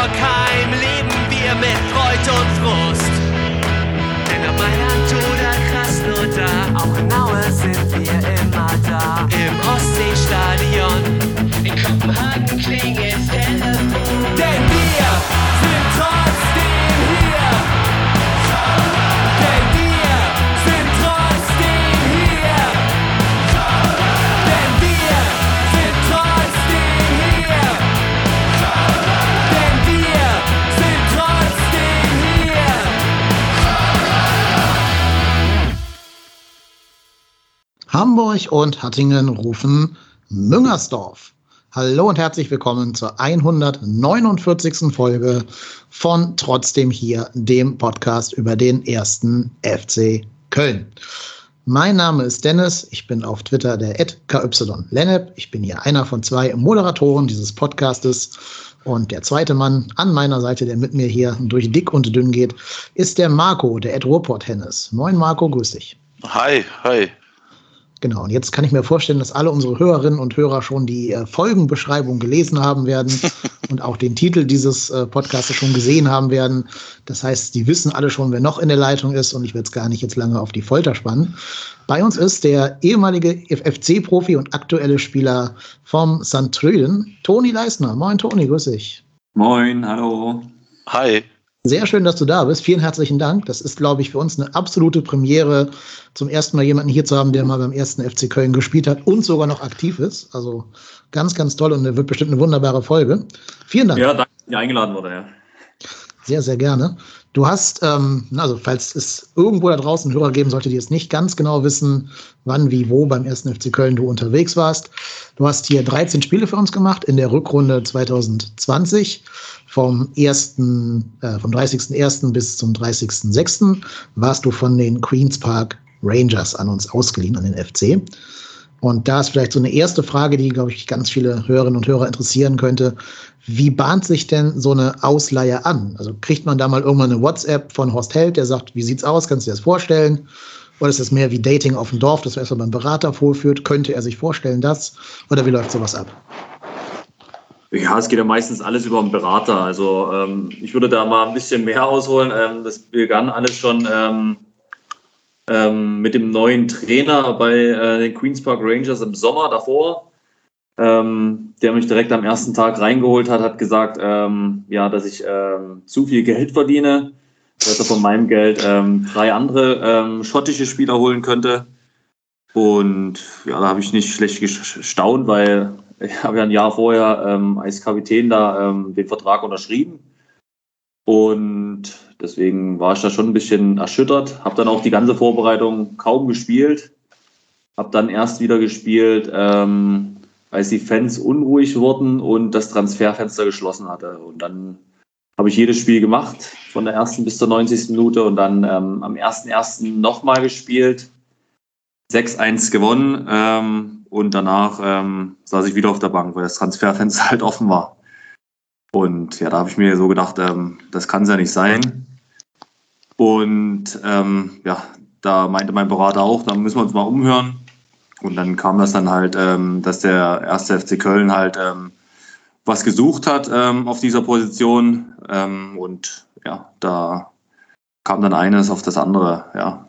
In Geisbockheim leben wir mit Freud und Frust. Denn ob Mailand oder Krasnodar, auch in Aue sind wir immer da. Im Ostseestadion, Hamburg und Hattingen rufen Müngersdorf. Hallo und herzlich willkommen zur 149. Folge von Trotzdem hier, dem Podcast über den ersten FC Köln. Mein Name ist Dennis, ich bin auf Twitter der KY Ich bin hier einer von zwei Moderatoren dieses Podcastes. Und der zweite Mann an meiner Seite, der mit mir hier durch dick und dünn geht, ist der Marco, der Ed Ruhrport Hennes. Moin Marco, grüß dich. Hi, hi. Genau, und jetzt kann ich mir vorstellen, dass alle unsere Hörerinnen und Hörer schon die äh, Folgenbeschreibung gelesen haben werden und auch den Titel dieses äh, Podcasts schon gesehen haben werden. Das heißt, die wissen alle schon, wer noch in der Leitung ist und ich werde es gar nicht jetzt lange auf die Folter spannen. Bei uns ist der ehemalige FC-Profi und aktuelle Spieler vom St. Tröden, Toni Leisner. Moin Toni, grüß dich. Moin, hallo. Hi. Sehr schön, dass du da bist. Vielen herzlichen Dank. Das ist, glaube ich, für uns eine absolute Premiere, zum ersten Mal jemanden hier zu haben, der mal beim ersten FC Köln gespielt hat und sogar noch aktiv ist. Also ganz, ganz toll und wird bestimmt eine wunderbare Folge. Vielen Dank. Ja, danke, dass ich eingeladen wurde. Ja. Sehr, sehr gerne. Du hast, ähm, also falls es irgendwo da draußen Hörer geben sollte, die jetzt nicht ganz genau wissen, wann, wie, wo beim ersten FC Köln du unterwegs warst. Du hast hier 13 Spiele für uns gemacht in der Rückrunde 2020 vom 1., äh, vom 30.01. bis zum 30.06. warst du von den Queens Park Rangers an uns ausgeliehen, an den FC. Und da ist vielleicht so eine erste Frage, die, glaube ich, ganz viele Hörerinnen und Hörer interessieren könnte. Wie bahnt sich denn so eine Ausleihe an? Also kriegt man da mal irgendwann eine WhatsApp von Horst Held, der sagt, wie sieht's aus? Kannst du dir das vorstellen? Oder ist das mehr wie Dating auf dem Dorf, das man erstmal beim Berater vorführt? Könnte er sich vorstellen, das? Oder wie läuft sowas ab? Ja, es geht ja meistens alles über einen Berater. Also ähm, ich würde da mal ein bisschen mehr ausholen. Ähm, das begann alles schon ähm, ähm, mit dem neuen Trainer bei äh, den Queens Park Rangers im Sommer davor, ähm, der mich direkt am ersten Tag reingeholt hat, hat gesagt, ähm, ja, dass ich ähm, zu viel Geld verdiene, dass er von meinem Geld ähm, drei andere ähm, schottische Spieler holen könnte. Und ja, da habe ich nicht schlecht gestaunt, weil ich habe ja ein Jahr vorher ähm, als Kapitän da den Vertrag unterschrieben. Und deswegen war ich da schon ein bisschen erschüttert. Habe dann auch die ganze Vorbereitung kaum gespielt. Habe dann erst wieder gespielt, ähm, als die Fans unruhig wurden und das Transferfenster geschlossen hatte. Und dann habe ich jedes Spiel gemacht, von der ersten bis zur 90. Minute und dann ähm, am 1.1. nochmal gespielt. 6-1 gewonnen ähm, und danach ähm, saß ich wieder auf der Bank, weil das Transferfenster halt offen war. Und ja, da habe ich mir so gedacht, ähm, das kann es ja nicht sein. Und ähm, ja, da meinte mein Berater auch, da müssen wir uns mal umhören. Und dann kam das dann halt, ähm, dass der erste FC Köln halt ähm, was gesucht hat ähm, auf dieser Position. Ähm, und ja, da kam dann eines auf das andere, ja.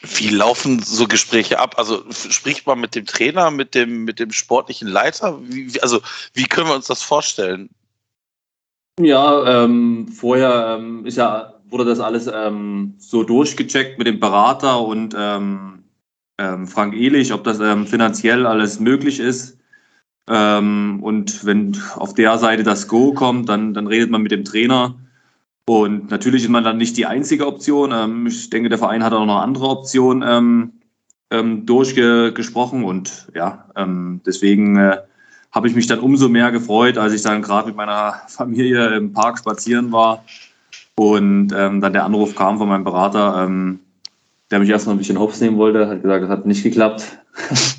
Wie laufen so Gespräche ab? Also spricht man mit dem Trainer, mit dem, mit dem sportlichen Leiter? Wie, also wie können wir uns das vorstellen? Ja, ähm, vorher ähm, ist ja, wurde das alles ähm, so durchgecheckt mit dem Berater und ähm, ähm, Frank Ehlich, ob das ähm, finanziell alles möglich ist. und wenn auf der Seite das Go kommt, dann, dann redet man mit dem Trainer und natürlich ist man dann nicht die einzige Option. Ähm, ich denke, der Verein hat auch noch andere Optionen ähm, ähm, durchgesprochen und ja, ähm, deswegen äh, habe ich mich dann umso mehr gefreut, als ich dann gerade mit meiner Familie im Park spazieren war und ähm, dann der Anruf kam von meinem Berater, ähm, der mich erstmal ein bisschen hops nehmen wollte, hat gesagt, das hat nicht geklappt.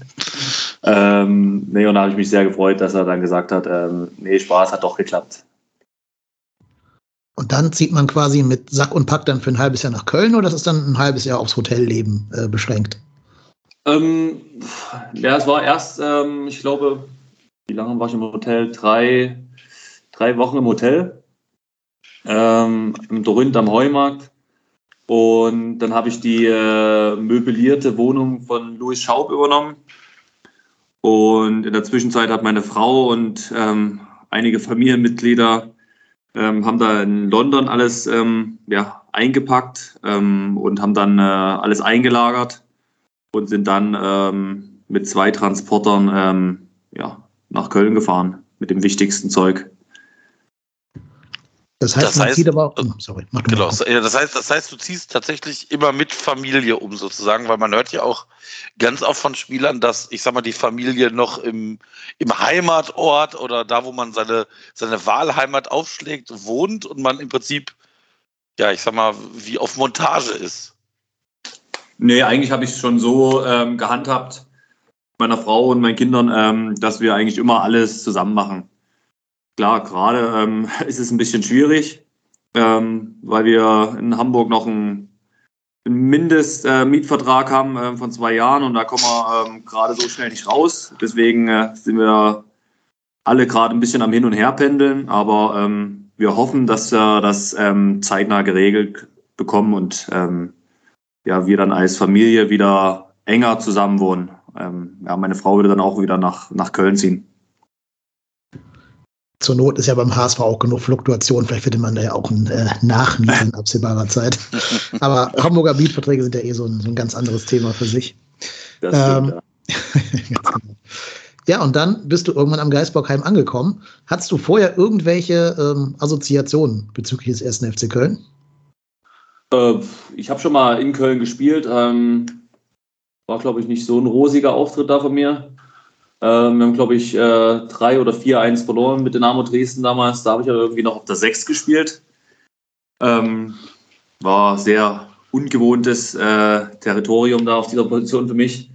ähm, nee, und da habe ich mich sehr gefreut, dass er dann gesagt hat, ähm, nee, Spaß hat doch geklappt. Und dann zieht man quasi mit Sack und Pack dann für ein halbes Jahr nach Köln oder ist es dann ein halbes Jahr aufs Hotelleben äh, beschränkt? Ähm, ja, es war erst, ähm, ich glaube, wie lange war ich im Hotel? Drei, drei Wochen im Hotel. Ähm, Im Dorinth am Heumarkt. Und dann habe ich die äh, möblierte Wohnung von Louis Schaub übernommen. Und in der Zwischenzeit hat meine Frau und ähm, einige Familienmitglieder ähm, haben da in London alles ähm, ja, eingepackt ähm, und haben dann äh, alles eingelagert und sind dann ähm, mit zwei Transportern ähm, ja, nach Köln gefahren mit dem wichtigsten Zeug. Das heißt, Das man heißt- zieht aber. Oh, sorry, mach du Genau, mal. das heißt, das heißt, du ziehst tatsächlich immer mit Familie um sozusagen, weil man hört ja auch ganz oft von Spielern, dass ich sag mal die Familie noch im, im Heimatort oder da, wo man seine seine Wahlheimat aufschlägt, wohnt und man im Prinzip ja, ich sag mal, wie auf Montage ist. Nee, eigentlich habe ich es schon so ähm, gehandhabt, meiner Frau und meinen Kindern, ähm, dass wir eigentlich immer alles zusammen machen. Klar, gerade ähm, ist es ein bisschen schwierig, ähm, weil wir in Hamburg noch einen, Mindestmietvertrag haben ähm, von zwei Jahren und da kommen wir ähm, gerade so schnell nicht raus. Deswegen äh, sind wir alle gerade ein bisschen am Hin und Her pendeln, aber ähm, wir hoffen, dass wir das ähm, zeitnah geregelt bekommen und ja, wir dann als Familie wieder enger zusammen wohnen. Ähm, ja, meine Frau würde dann auch wieder nach, nach Köln ziehen. Zur Not ist ja beim HSV auch genug Fluktuation. Vielleicht findet man da ja auch einen äh, Nachmieter in absehbarer Zeit. Aber Hamburger Mietverträge sind ja eh so ein, so ein ganz anderes Thema für sich. Das Ähm, ja. Genau. Ja, und dann bist du irgendwann am Geisbockheim angekommen. Hattest du vorher irgendwelche ähm, Assoziationen bezüglich des ersten FC Köln? Äh, ich habe schon mal in Köln gespielt. Ähm, war, glaube ich, nicht so ein rosiger Auftritt da von mir. Ähm, wir haben, glaube ich, äh, 3 oder 4-1 verloren mit Dynamo Dresden damals. Da habe ich aber irgendwie noch auf der 6 gespielt. Ähm, war sehr ungewohntes äh, Territorium da auf dieser Position für mich.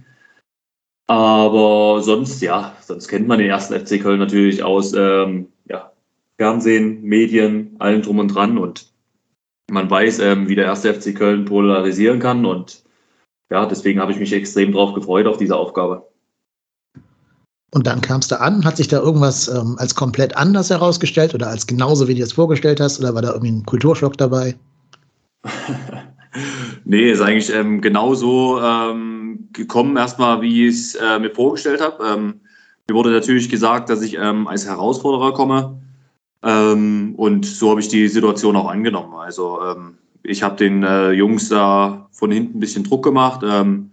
Aber sonst, ja, sonst kennt man den ersten FC Köln natürlich aus ähm, ja, Fernsehen, Medien, allem drum und dran. Und man weiß, ähm, wie der erste FC Köln polarisieren kann. Und ja, deswegen habe ich mich extrem drauf gefreut auf diese Aufgabe. Und dann kamst du an, hat sich da irgendwas ähm, als komplett anders herausgestellt oder als genauso, wie du es vorgestellt hast? Oder war da irgendwie ein Kulturschock dabei? Nee, ist eigentlich ähm, genauso ähm, gekommen, erstmal, wie ich es äh, mir vorgestellt habe. Ähm, mir wurde natürlich gesagt, dass ich ähm, als Herausforderer komme. Ähm, und so habe ich die Situation auch angenommen. Also ähm, ich habe den äh, Jungs da von hinten ein bisschen Druck gemacht, ähm,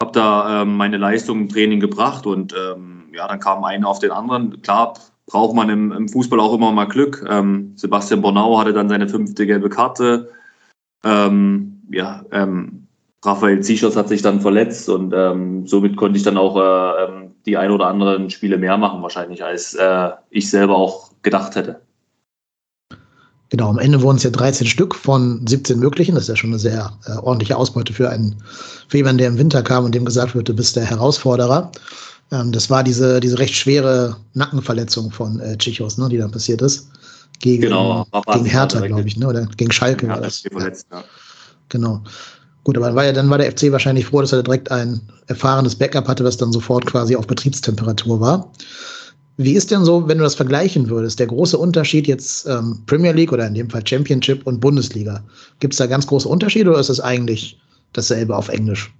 habe da ähm, meine Leistung im Training gebracht und ähm, ja, dann kam einer auf den anderen. Klar braucht man im, im Fußball auch immer mal Glück. Ähm, Sebastian Bornau hatte dann seine fünfte gelbe Karte. Ähm, ja, ähm, Raphael Zichos hat sich dann verletzt und somit konnte ich dann auch äh, die ein oder anderen Spiele mehr machen, wahrscheinlich, als äh, ich selber auch gedacht hätte. Genau, am Ende wurden es ja 13 Stück von 17 möglichen. Das ist ja schon eine sehr äh, ordentliche Ausbeute für einen, für jemanden, der im Winter kam und dem gesagt wird, du bist der Herausforderer. Ähm, das war diese, diese recht schwere Nackenverletzung von äh, Chichos, ne, die dann passiert ist. Gegen, Genau, gegen Hertha, direkt- glaube ich, ne? oder gegen Schalke Ja, war das ja. Genau. Gut, aber war ja, dann war der FC wahrscheinlich froh, dass er direkt ein erfahrenes Backup hatte, was dann sofort quasi auf Betriebstemperatur war. Wie ist denn so, wenn du das vergleichen würdest, der große Unterschied jetzt ähm, Premier League oder in dem Fall Championship und Bundesliga? Gibt es da ganz große Unterschiede oder ist es eigentlich dasselbe auf Englisch?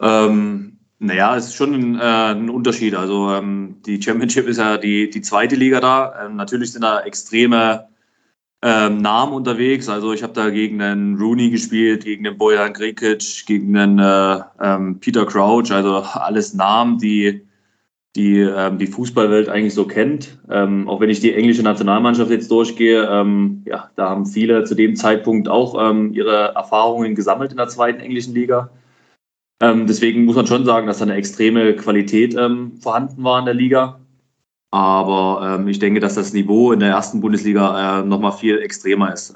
Ähm, naja, es ist schon ein, äh, ein Unterschied. Also ähm, die Championship ist ja die, die zweite Liga da. Ähm, natürlich sind da extreme ähm, Namen unterwegs. Also ich habe da gegen einen Rooney gespielt, gegen den Bojan Grikic, gegen den äh, ähm, Peter Crouch. Also alles Namen, die die ähm, die Fußballwelt eigentlich so kennt. Ähm, auch wenn ich die englische Nationalmannschaft jetzt durchgehe, ähm, ja, da haben viele zu dem Zeitpunkt auch ähm, ihre Erfahrungen gesammelt in der zweiten englischen Liga. Ähm, deswegen muss man schon sagen, dass da eine extreme Qualität ähm, vorhanden war in der Liga. Aber ich denke, dass das Niveau in der ersten Bundesliga äh, nochmal viel extremer ist.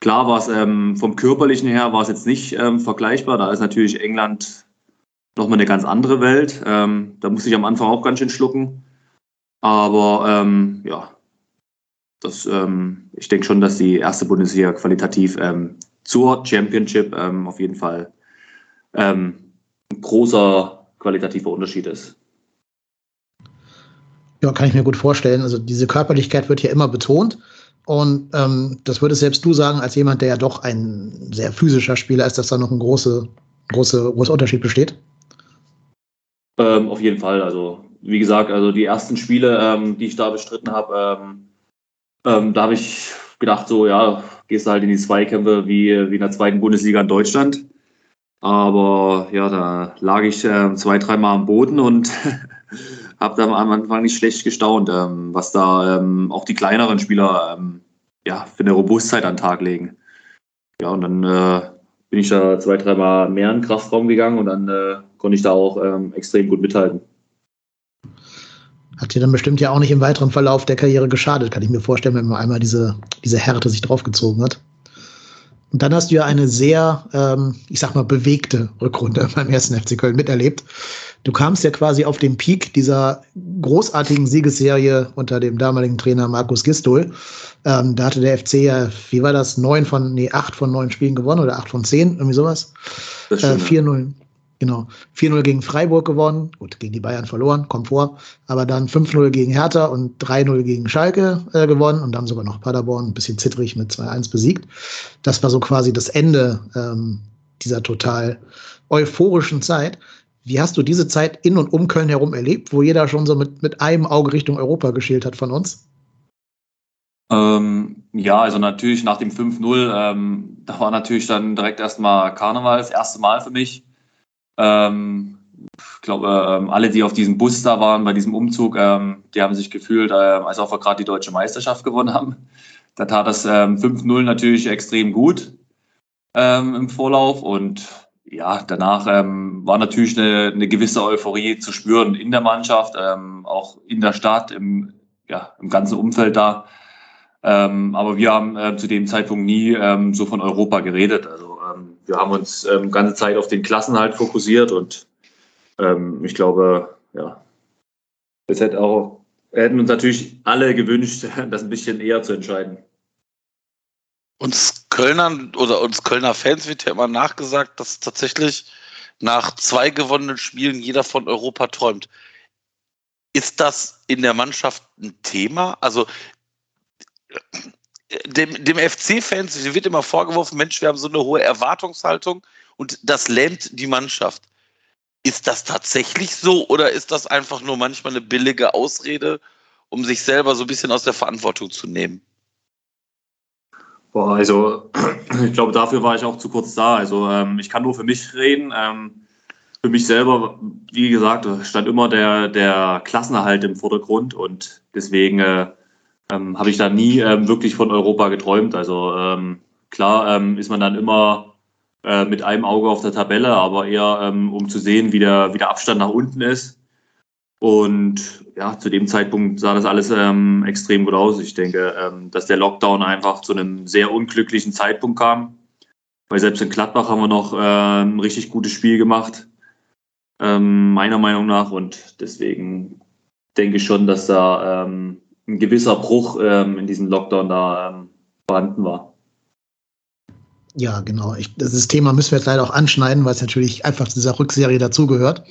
Klar war es vom körperlichen her war es jetzt nicht vergleichbar. Da ist natürlich England nochmal eine ganz andere Welt. Ähm, da musste ich am Anfang auch ganz schön schlucken. Aber ähm, ja, das, ähm, ich denke schon, dass die erste Bundesliga qualitativ ähm, zur Championship ähm, auf jeden Fall ähm, ein großer qualitativer Unterschied ist. Ja, kann ich mir gut vorstellen. Also diese Körperlichkeit wird ja immer betont. Und das würdest selbst du sagen, als jemand, der ja doch ein sehr physischer Spieler ist, dass da noch ein großer große, großer Unterschied besteht? Ähm, auf jeden Fall. Also, wie gesagt, also die ersten Spiele, ähm, die ich da bestritten habe, ähm, ähm da habe ich gedacht, so, ja, gehst du halt in die Zweikämpfe wie, wie in der zweiten Bundesliga in Deutschland. Aber ja, da lag ich äh, zwei, dreimal am Boden und habe da am Anfang nicht schlecht gestaunt, ähm, was da ähm, auch die kleineren Spieler ja, für eine Robustheit an den Tag legen. Ja, und dann äh, bin ich da zwei, dreimal mehr in den Kraftraum gegangen und dann äh, konnte ich da auch ähm, extrem gut mithalten. Hat dir dann bestimmt ja auch nicht im weiteren Verlauf der Karriere geschadet, kann ich mir vorstellen, wenn man einmal diese, diese Härte sich draufgezogen hat. Und dann hast du ja eine sehr, ähm, ich sag mal, bewegte Rückrunde beim ersten FC Köln miterlebt. Du kamst ja quasi auf den Peak dieser großartigen Siegesserie unter dem damaligen Trainer Markus Gistol. Ähm, da hatte der FC ja, wie war das, neun von, nee, acht von neun Spielen gewonnen oder acht von zehn, irgendwie sowas. Äh, 4-0. Genau. 4-0 gegen Freiburg gewonnen. Gut, gegen die Bayern verloren, kommt vor. Aber dann 5-0 gegen Hertha und 3-0 gegen Schalke äh, gewonnen und dann sogar noch Paderborn ein bisschen zittrig mit 2-1 besiegt. Das war so quasi das Ende ähm, dieser total euphorischen Zeit. Wie hast du diese Zeit in und um Köln herum erlebt, wo jeder schon so mit, mit einem Auge Richtung Europa geschält hat von uns? Ähm, ja, also natürlich nach dem 5-0, ähm, da war natürlich dann direkt erstmal Karneval, das erste Mal für mich. Ähm, ich glaube, ähm, alle, die auf diesem Bus da waren, bei diesem Umzug, ähm, die haben sich gefühlt, äh, als auch wir gerade die deutsche Meisterschaft gewonnen haben. Da tat das ähm, 5-0 natürlich extrem gut ähm, im Vorlauf und ja, danach ähm, war natürlich eine, eine, gewisse Euphorie zu spüren in der Mannschaft, ähm, auch in der Stadt, im, ja, im ganzen Umfeld da. Aber wir haben äh, zu dem Zeitpunkt nie so von Europa geredet. Also wir haben uns ähm, ganze Zeit auf den Klassenhalt fokussiert und ähm, ich glaube, ja, es hätte auch, wir hätten uns natürlich alle gewünscht, das ein bisschen eher zu entscheiden. Uns Kölnern oder uns Kölner Fans wird ja immer nachgesagt, dass tatsächlich nach zwei gewonnenen Spielen jeder von Europa träumt. Ist das in der Mannschaft ein Thema? Also dem, dem FC-Fans wird immer vorgeworfen, Mensch, wir haben so eine hohe Erwartungshaltung und das lähmt die Mannschaft. Ist das tatsächlich so oder ist das einfach nur manchmal eine billige Ausrede, um sich selber so ein bisschen aus der Verantwortung zu nehmen? Boah, also ich glaube, dafür war ich auch zu kurz da. Also ähm, ich kann nur für mich reden. Ähm, für mich selber, wie gesagt, stand immer der, der Klassenerhalt im Vordergrund und deswegen äh, ähm, habe ich da nie ähm, wirklich von Europa geträumt. Also ähm, klar ähm, ist man dann immer äh, mit einem Auge auf der Tabelle, aber eher ähm, um zu sehen, wie der, wie der Abstand nach unten ist. Und ja, zu dem Zeitpunkt sah das alles ähm, extrem gut aus. Ich denke, dass der Lockdown einfach zu einem sehr unglücklichen Zeitpunkt kam. Weil selbst in Gladbach haben wir noch äh, ein richtig gutes Spiel gemacht, meiner Meinung nach. Und deswegen denke ich schon, dass da ein gewisser Bruch ähm, in diesem Lockdown da ähm, vorhanden war. Ja, genau. Ich, das Thema müssen wir jetzt leider auch anschneiden, weil es natürlich einfach zu dieser Rückserie dazugehört.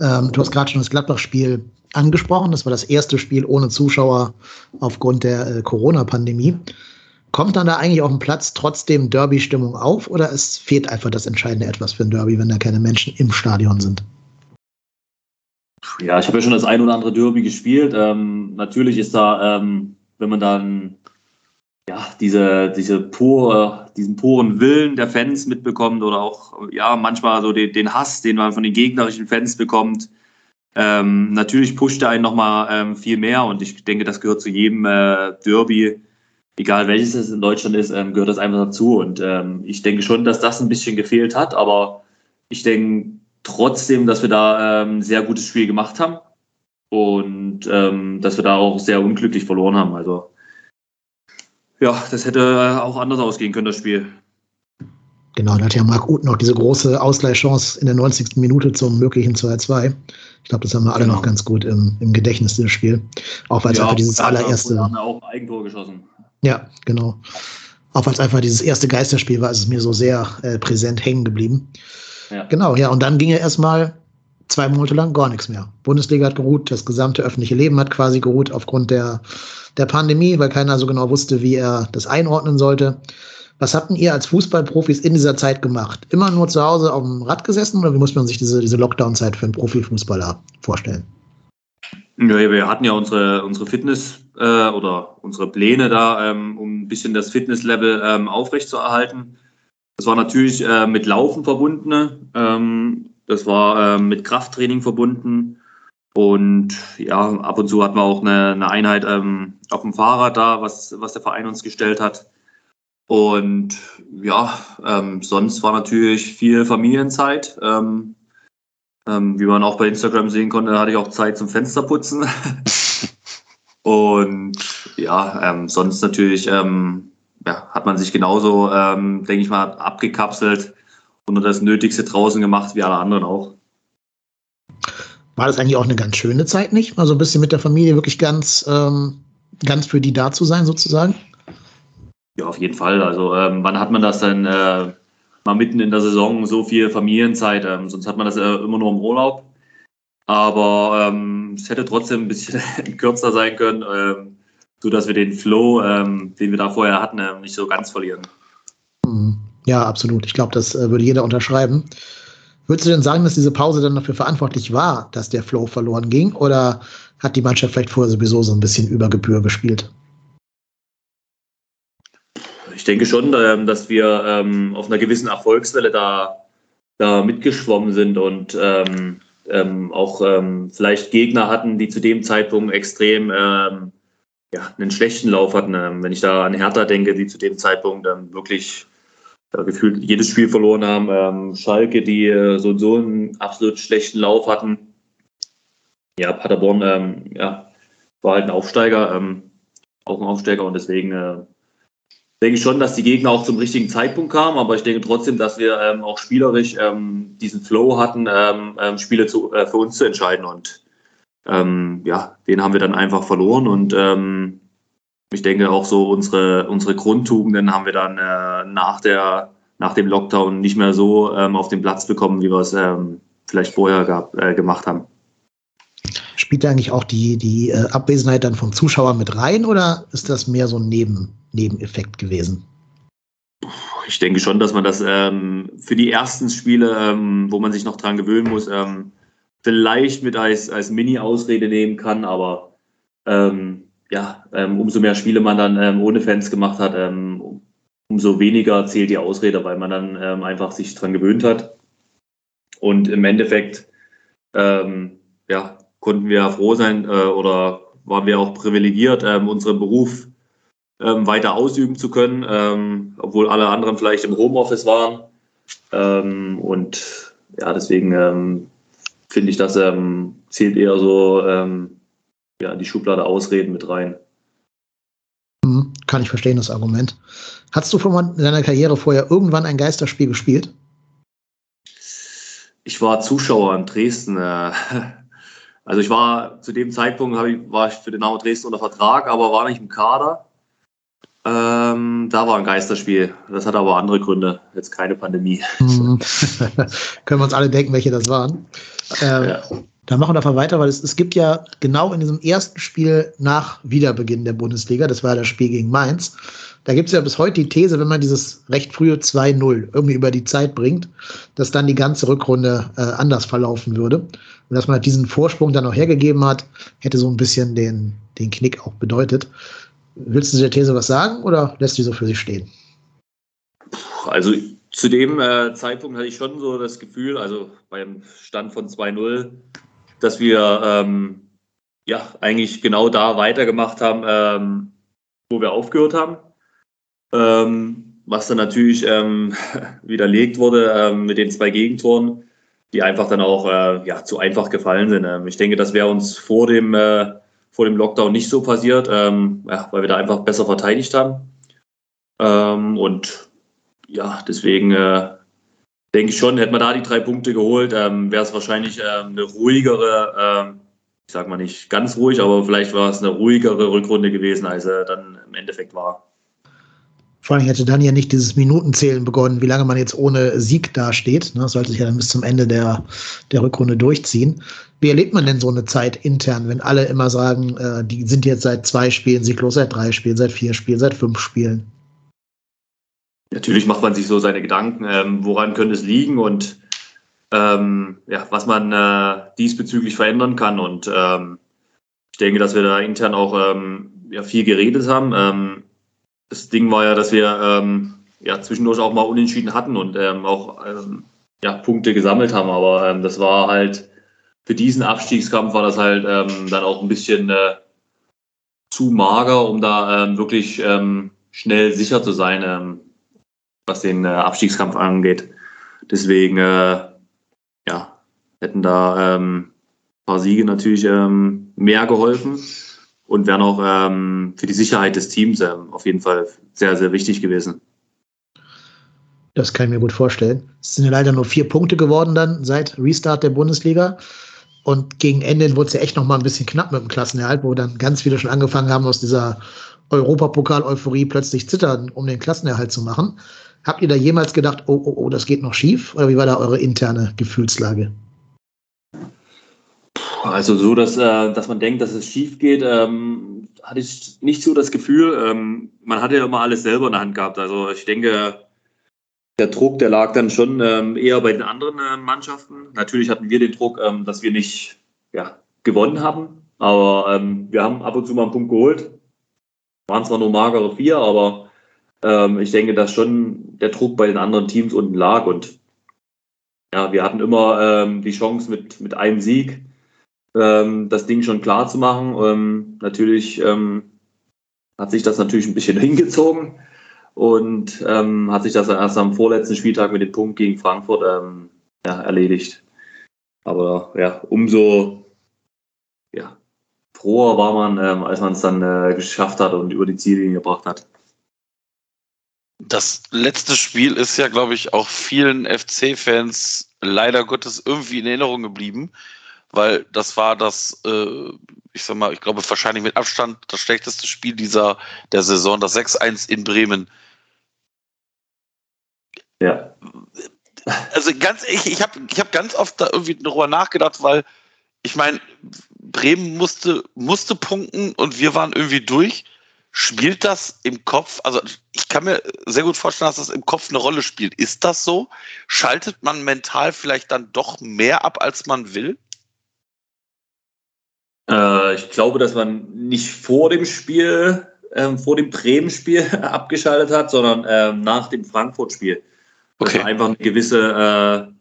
Ähm, du hast gerade schon das Gladbach-Spiel angesprochen. Das war das erste Spiel ohne Zuschauer aufgrund der äh, Corona-Pandemie. Kommt dann da eigentlich auf dem Platz trotzdem Derby-Stimmung auf oder es fehlt einfach das entscheidende etwas für ein Derby, wenn da keine Menschen im Stadion sind? Ja, ich habe ja schon das ein oder andere Derby gespielt. Ähm, natürlich ist da, ähm, wenn man dann ja, diese, diese pure, diesen puren Willen der Fans mitbekommt oder auch ja, manchmal so den, den Hass, den man von den gegnerischen Fans bekommt, ähm, natürlich pusht er einen nochmal ähm, viel mehr. Und ich denke, das gehört zu jedem äh, Derby, egal welches es in Deutschland ist, ähm, gehört das einfach dazu. Und ähm, ich denke schon, dass das ein bisschen gefehlt hat, aber ich denke, trotzdem, dass wir da ähm, sehr gutes Spiel gemacht haben und ähm, dass wir da auch sehr unglücklich verloren haben. Also ja, das hätte auch anders ausgehen können, das Spiel. Genau, da hat ja Marc Uth noch diese große Ausgleichschance in der 90. Minute zum möglichen 2-2. Ich glaube, das haben wir alle genau. noch ganz gut im, im Gedächtnis, dieses Spiel. Auch weil es ja, einfach dieses allererste. Haben auch Eigentor geschossen. Ja, genau. Auch weil es einfach dieses erste Geisterspiel war, ist es mir so sehr äh, präsent hängen geblieben. Ja. Genau, ja. Und dann ging ja erstmal zwei Monate lang gar nichts mehr. Bundesliga hat geruht, das gesamte öffentliche Leben hat quasi geruht aufgrund der, der Pandemie, weil keiner so genau wusste, wie er das einordnen sollte. Was habt ihr als Fußballprofis in dieser Zeit gemacht? Immer nur zu Hause auf dem Rad gesessen oder wie muss man sich diese, diese Lockdown-Zeit für einen Profifußballer vorstellen? Ja, wir hatten ja unsere, unsere Fitness äh, oder unsere Pläne da, ähm, um ein bisschen das Fitnesslevel ähm, aufrechtzuerhalten. Das war natürlich äh, mit Laufen verbunden. Ähm, das war äh, mit Krafttraining verbunden. Und ja, ab und zu hatten wir auch eine, eine Einheit ähm, auf dem Fahrrad da, was, was der Verein uns gestellt hat. Und ja, ähm, sonst war natürlich viel Familienzeit. Ähm, ähm, wie man auch bei Instagram sehen konnte, hatte ich auch Zeit zum Fensterputzen. Und ja, ähm, sonst natürlich ähm, ja, hat man sich genauso, ähm, denke ich mal, abgekapselt und nur das Nötigste draußen gemacht, wie alle anderen auch. War das eigentlich auch eine ganz schöne Zeit, nicht? Mal so ein bisschen mit der Familie wirklich ganz, ähm, ganz für die da zu sein, sozusagen? Ja, auf jeden Fall. Also ähm, wann hat man das denn äh, mal mitten in der Saison so viel Familienzeit? Ähm, sonst hat man das äh, immer nur im Urlaub. Aber ähm, es hätte trotzdem ein bisschen kürzer sein können, ähm, so dass wir den Flow, ähm, den wir da vorher hatten, äh, nicht so ganz verlieren. Mhm. Ja, absolut. Ich glaube, das äh, würde jeder unterschreiben. Würdest du denn sagen, dass diese Pause dann dafür verantwortlich war, dass der Flow verloren ging? Oder hat die Mannschaft vielleicht vorher sowieso so ein bisschen über Gebühr gespielt? ich denke schon, ähm, dass wir ähm, auf einer gewissen Erfolgswelle da, da mitgeschwommen sind und ähm, ähm, auch vielleicht Gegner hatten, die zu dem Zeitpunkt extrem ja, einen schlechten Lauf hatten. wenn ich da an Hertha denke, die zu dem Zeitpunkt wirklich ja, gefühlt jedes Spiel verloren haben. Schalke, die äh, so, so einen absolut schlechten Lauf hatten. Ja, Paderborn ja, war halt ein Aufsteiger, auch ein Aufsteiger und deswegen äh, denke ich schon, dass die Gegner auch zum richtigen Zeitpunkt kamen, aber ich denke trotzdem, dass wir ähm, auch spielerisch ähm, diesen Flow hatten, ähm, ähm Spiele zu, äh, für uns zu entscheiden. Und ähm, ja, den haben wir dann einfach verloren. Und ähm, ich denke auch so unsere, unsere Grundtugenden haben wir dann äh, nach, der, nach dem Lockdown nicht mehr so auf den Platz bekommen, wie wir es vielleicht vorher gab, äh, gemacht haben. Spielt da eigentlich auch die, die äh, Abwesenheit dann vom Zuschauer mit rein oder ist das mehr so ein Neben, Nebeneffekt gewesen? Ich denke schon, dass man das ähm, für die ersten Spiele, ähm, wo man sich noch dran gewöhnen muss, ähm, vielleicht mit als, als Mini-Ausrede nehmen kann, aber ähm, ja, ähm, umso mehr Spiele man dann ähm, ohne Fans gemacht hat, umso weniger zählt die Ausrede, weil man dann einfach sich dran gewöhnt hat. Und im Endeffekt, ja, konnten wir froh sein äh, oder waren wir auch privilegiert, ähm, unseren Beruf ähm, weiter ausüben zu können, ähm, obwohl alle anderen vielleicht im Homeoffice waren. Ähm, und ja, deswegen ähm, finde ich, das ähm, zählt eher so ja, die Schublade Ausreden mit rein. Mhm, kann ich verstehen, das Argument. Hast du in deiner Karriere vorher irgendwann ein Geisterspiel gespielt? Ich war Zuschauer in Dresden. Äh, Also ich war zu dem Zeitpunkt ich, war ich für den Dynamo Dresden unter Vertrag, aber war nicht im Kader. Ähm, da war ein Geisterspiel. Das hat aber andere Gründe. Jetzt keine Pandemie. Mhm. Können wir uns alle denken, welche das waren. Ähm, ja. Dann machen wir einfach weiter, weil es, es gibt ja genau in diesem ersten Spiel nach Wiederbeginn der Bundesliga, das war das Spiel gegen Mainz, da gibt es ja bis heute die These, wenn man dieses recht frühe 2-0 irgendwie über die Zeit bringt, dass dann die ganze Rückrunde äh, anders verlaufen würde. Und dass man halt diesen Vorsprung dann auch hergegeben hat, hätte so ein bisschen den, den Knick auch bedeutet. Willst du der These was sagen oder lässt die so für sich stehen? Also zu dem äh, Zeitpunkt hatte ich schon so das Gefühl, also beim Stand von 2-0, dass wir ähm, ja eigentlich genau da weitergemacht haben, ähm, wo wir aufgehört haben. Ähm, was dann natürlich ähm, widerlegt wurde ähm, mit den zwei Gegentoren, die einfach dann auch äh, ja, zu einfach gefallen sind. Ähm, ich denke, das wäre uns vor dem, äh, vor dem Lockdown nicht so passiert, ähm, ja, weil wir da einfach besser verteidigt haben. Ähm, und ja, deswegen äh, denke ich schon, hätte man da die drei Punkte geholt, ähm, wäre es wahrscheinlich ähm, eine ruhigere, ähm, ich sag mal nicht ganz ruhig, aber vielleicht war es eine ruhigere Rückrunde gewesen, als er dann im Endeffekt war. Vor allem hätte dann ja nicht dieses Minutenzählen begonnen, wie lange man jetzt ohne Sieg dasteht. Das sollte sich ja dann bis zum Ende der, der Rückrunde durchziehen. Wie erlebt man denn so eine Zeit intern, wenn alle immer sagen, äh, die sind jetzt seit zwei Spielen sieglos, seit drei Spielen, seit vier Spielen, seit fünf Spielen? Natürlich macht man sich so seine Gedanken, ähm, woran könnte es liegen und ähm, ja, was man äh, diesbezüglich verändern kann. Und ähm, ich denke, dass wir da intern auch ähm, ja, viel geredet haben. Ähm, das Ding war ja, dass wir ähm, ja zwischendurch auch mal unentschieden hatten und auch ja, Punkte gesammelt haben. Aber das war halt für diesen Abstiegskampf war das halt ähm, dann auch ein bisschen äh, zu mager, um da ähm, wirklich ähm, schnell sicher zu sein, ähm, was den äh, Abstiegskampf angeht. Deswegen äh, ja, hätten da ähm, ein paar Siege natürlich ähm, mehr geholfen und wären auch für die Sicherheit des Teams auf jeden Fall sehr, sehr wichtig gewesen. Das kann ich mir gut vorstellen. Es sind ja leider nur vier Punkte geworden dann seit Restart der Bundesliga. Und gegen Ende wurde es ja echt noch mal ein bisschen knapp mit dem Klassenerhalt, wo dann ganz viele schon angefangen haben, aus dieser Europapokal-Euphorie plötzlich zittern, um den Klassenerhalt zu machen. Habt ihr da jemals gedacht, oh, oh, oh, das geht noch schief? Oder wie war da eure interne Gefühlslage? Also so, dass, äh, dass man denkt, dass es schief geht, ähm, hatte ich nicht so das Gefühl. Ähm, man hatte ja immer alles selber in der Hand gehabt. Also ich denke, der Druck, der lag dann schon ähm, eher bei den anderen äh, Mannschaften. Natürlich hatten wir den Druck, ähm, dass wir nicht ja, gewonnen haben, aber ähm, wir haben ab und zu mal einen Punkt geholt. Waren zwar nur magere vier, aber ähm, ich denke, dass schon der Druck bei den anderen Teams unten lag und ja, wir hatten immer die Chance mit, mit einem Sieg ähm, das Ding schon klar zu machen. Ähm, natürlich ähm, hat sich das natürlich ein bisschen hingezogen und ähm, hat sich das erst am vorletzten Spieltag mit dem Punkt gegen Frankfurt ähm, ja, erledigt. Aber ja, umso ja, froher war man, ähm, als man es dann äh, geschafft hat und über die Ziellinie gebracht hat. Das letzte Spiel ist ja, glaube ich, auch vielen FC-Fans leider Gottes irgendwie in Erinnerung geblieben weil das war das, äh, ich sag mal, ich glaube wahrscheinlich mit Abstand das schlechteste Spiel dieser der Saison, das 6-1 in Bremen. Ja. Also ganz, ich, ich habe ich hab ganz oft da irgendwie darüber nachgedacht, weil ich meine, Bremen musste, musste punkten und wir waren irgendwie durch. Spielt das im Kopf? Also ich kann mir sehr gut vorstellen, dass das im Kopf eine Rolle spielt. Ist das so? Schaltet man mental vielleicht dann doch mehr ab, als man will? Äh, ich glaube, dass man nicht vor dem Spiel, ähm, vor dem Bremen-Spiel abgeschaltet hat, sondern ähm, nach dem Frankfurt-Spiel. Okay. Dass einfach eine gewisse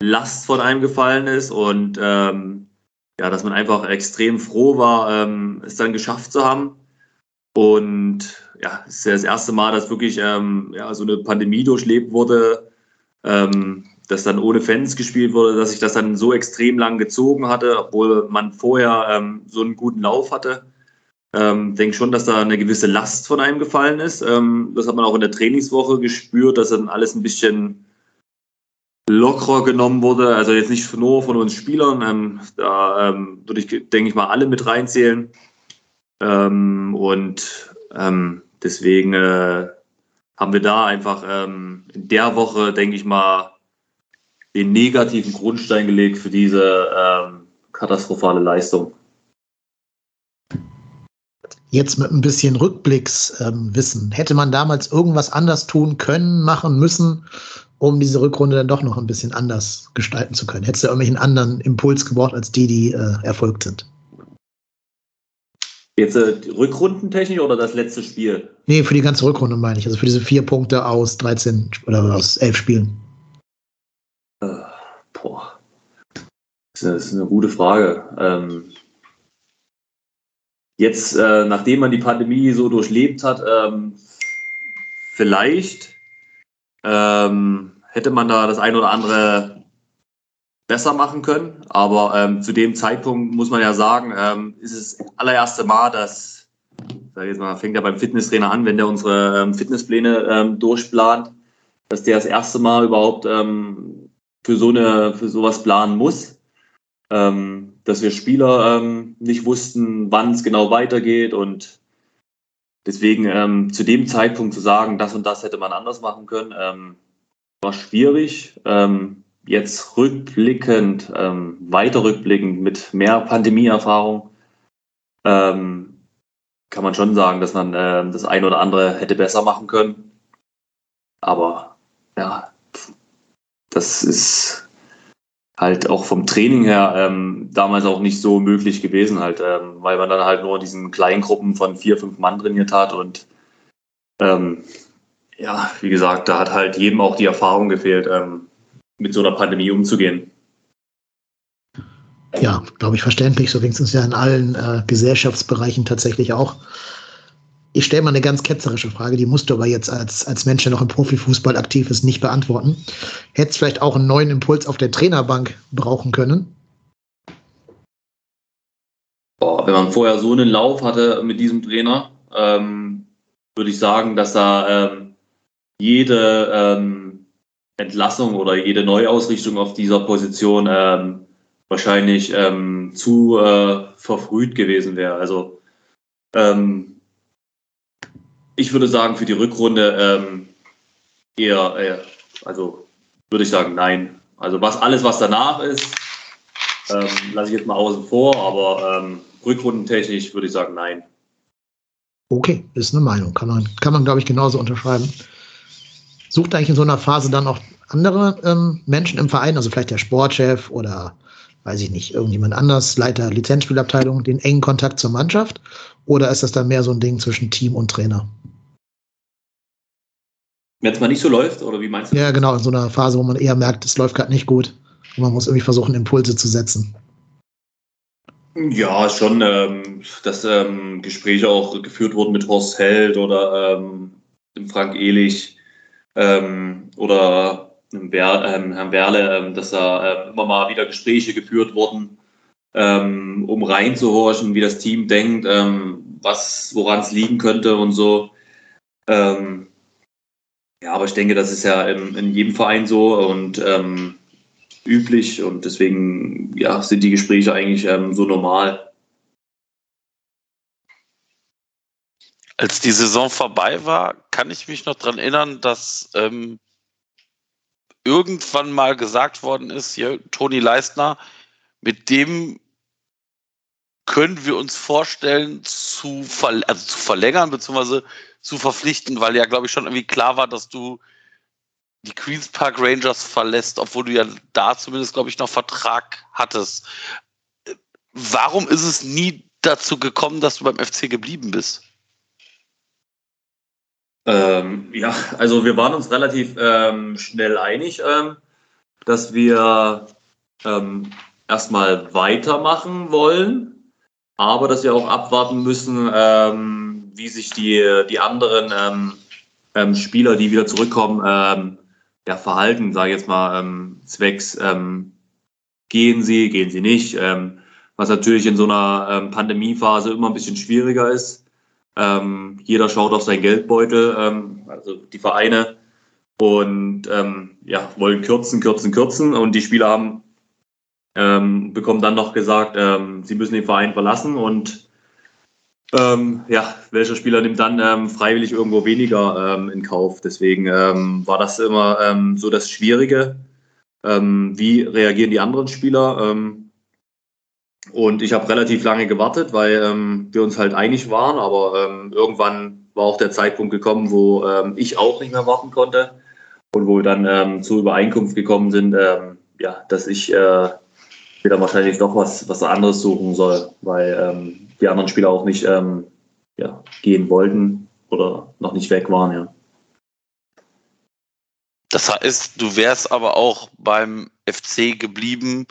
äh, Last von einem gefallen ist und ähm, ja, dass man einfach extrem froh war, ähm, es dann geschafft zu haben. Und ja, es ist ja das erste Mal, dass wirklich ähm, ja, so eine Pandemie durchlebt wurde. Ähm, das dann ohne Fans gespielt wurde, dass sich das dann so extrem lang gezogen hatte, obwohl man vorher ähm, so einen guten Lauf hatte. Ähm, denke schon, dass da eine gewisse Last von einem gefallen ist. Ähm, das hat man auch in der Trainingswoche gespürt, dass dann alles ein bisschen lockerer genommen wurde. Also jetzt nicht nur von uns Spielern. Ähm, da ähm, würde ich, denke ich mal, alle mit reinzählen. Ähm, und ähm, deswegen äh, haben wir da einfach ähm, in der Woche, denke ich mal, den negativen Grundstein gelegt für diese katastrophale Leistung. Jetzt mit ein bisschen Rückblickswissen. Ähm, hätte man damals irgendwas anders tun können, machen müssen, um diese Rückrunde dann doch noch ein bisschen anders gestalten zu können? Hättest du irgendwelchen anderen Impuls gebraucht als die, die äh, erfolgt sind? Jetzt äh, Rückrundentechnik oder das letzte Spiel? Nee, für die ganze Rückrunde meine ich. Also für diese vier Punkte aus 13 oder aus 11 Spielen. Äh, boah. Das ist eine gute Frage. Ähm, jetzt, äh, nachdem man die Pandemie so durchlebt hat, ähm, vielleicht ähm, hätte man da das ein oder andere besser machen können. Aber ähm, zu dem Zeitpunkt muss man ja sagen, ähm, ist es das allererste Mal, dass, sag ich jetzt mal, fängt ja beim Fitnesstrainer an, wenn der unsere ähm, Fitnesspläne ähm, durchplant, dass der das erste Mal überhaupt für so eine, für sowas planen muss. Ähm, dass wir Spieler ähm, nicht wussten, wann es genau weitergeht und deswegen ähm, zu dem Zeitpunkt zu sagen, das und das hätte man anders machen können, ähm, war schwierig. Ähm, jetzt rückblickend, ähm, weiter rückblickend mit mehr Pandemieerfahrung, ähm, kann man schon sagen, dass man äh, das ein oder andere hätte besser machen können. Aber ja, das ist halt auch vom Training her ähm, damals auch nicht so möglich gewesen, halt, ähm, weil man dann halt nur in diesen kleinen Gruppen von vier, fünf Mann trainiert hat und ähm, ja, wie gesagt, da hat halt jedem auch die Erfahrung gefehlt, ähm, mit so einer Pandemie umzugehen. Ja, glaube ich, verständlich. So ging es ja in allen äh, Gesellschaftsbereichen tatsächlich auch. Ich stelle mal eine ganz ketzerische Frage, die musst du aber jetzt als, als Mensch, der noch im Profifußball aktiv ist, nicht beantworten. Hättest vielleicht auch einen neuen Impuls auf der Trainerbank brauchen können? Boah, wenn man vorher so einen Lauf hatte mit diesem Trainer, ähm, würde ich sagen, dass da ähm, jede ähm, Entlassung oder jede Neuausrichtung auf dieser Position ähm, wahrscheinlich ähm, zu äh, verfrüht gewesen wäre. Also ähm, ich würde sagen, für die Rückrunde ähm, eher, äh, also würde ich sagen, nein. Also was alles, was danach ist, ähm, lasse ich jetzt mal außen vor, aber ähm, rückrundentechnisch würde ich sagen, nein. Okay, ist eine Meinung. Kann man, kann man glaube ich, genauso unterschreiben. Sucht eigentlich in so einer Phase dann auch andere ähm, Menschen im Verein, also vielleicht der Sportchef oder weiß ich nicht, irgendjemand anders, Leiter Lizenzspielabteilung, den engen Kontakt zur Mannschaft? Oder ist das dann mehr so ein Ding zwischen Team und Trainer? Wenn es mal nicht so läuft, oder wie meinst du? Ja, genau, in so einer Phase, wo man eher merkt, es läuft gerade nicht gut und man muss irgendwie versuchen, Impulse zu setzen. Ja, schon, ähm, dass ähm, Gespräche auch geführt wurden mit Horst Held oder ähm, Frank Ehlich ähm, oder Herrn Werle, ähm, dass da immer mal wieder Gespräche geführt wurden, um reinzuhorchen, wie das Team denkt, was, woran es liegen könnte und so. Ja, aber ich denke, das ist ja in, in jedem Verein so und ähm, üblich und deswegen ja, sind die Gespräche eigentlich ähm, so normal. Als die Saison vorbei war, kann ich mich noch daran erinnern, dass ähm, irgendwann mal gesagt worden ist, hier, Toni Leistner, mit dem können wir uns vorstellen zu, ver also zu verlängern, beziehungsweise zu verpflichten, weil ja, glaube ich, schon irgendwie klar war, dass du die Queens Park Rangers verlässt, obwohl du ja da zumindest, glaube ich, noch Vertrag hattest. Warum ist es nie dazu gekommen, dass du beim FC geblieben bist? Ähm, ja, also wir waren uns relativ ähm, schnell einig, ähm, dass wir ähm, erstmal weitermachen wollen, aber dass wir auch abwarten müssen, ähm, wie sich die, die anderen ähm, Spieler, die wieder zurückkommen, ja, verhalten, sage ich jetzt mal, zwecks gehen sie, gehen sie nicht, was natürlich in so einer Pandemiephase immer ein bisschen schwieriger ist. Ähm, jeder schaut auf seinen Geldbeutel, ähm, also die Vereine, und ähm, ja, wollen kürzen, kürzen, kürzen. Und die Spieler haben ähm, bekommen dann noch gesagt, ähm, sie müssen den Verein verlassen und ähm, ja, welcher Spieler nimmt dann freiwillig irgendwo weniger in Kauf? Deswegen war das immer so das Schwierige. Wie reagieren die anderen Spieler? Und ich habe relativ lange gewartet, weil wir uns halt einig waren, aber irgendwann war auch der Zeitpunkt gekommen, wo ich auch nicht mehr warten konnte. Und wo wir dann zur Übereinkunft gekommen sind, ja, dass ich äh, wieder wahrscheinlich doch was, was anderes suchen soll, weil die anderen Spieler auch nicht ähm, ja, gehen wollten oder noch nicht weg waren, ja. Das heißt, du wärst aber auch beim FC geblieben,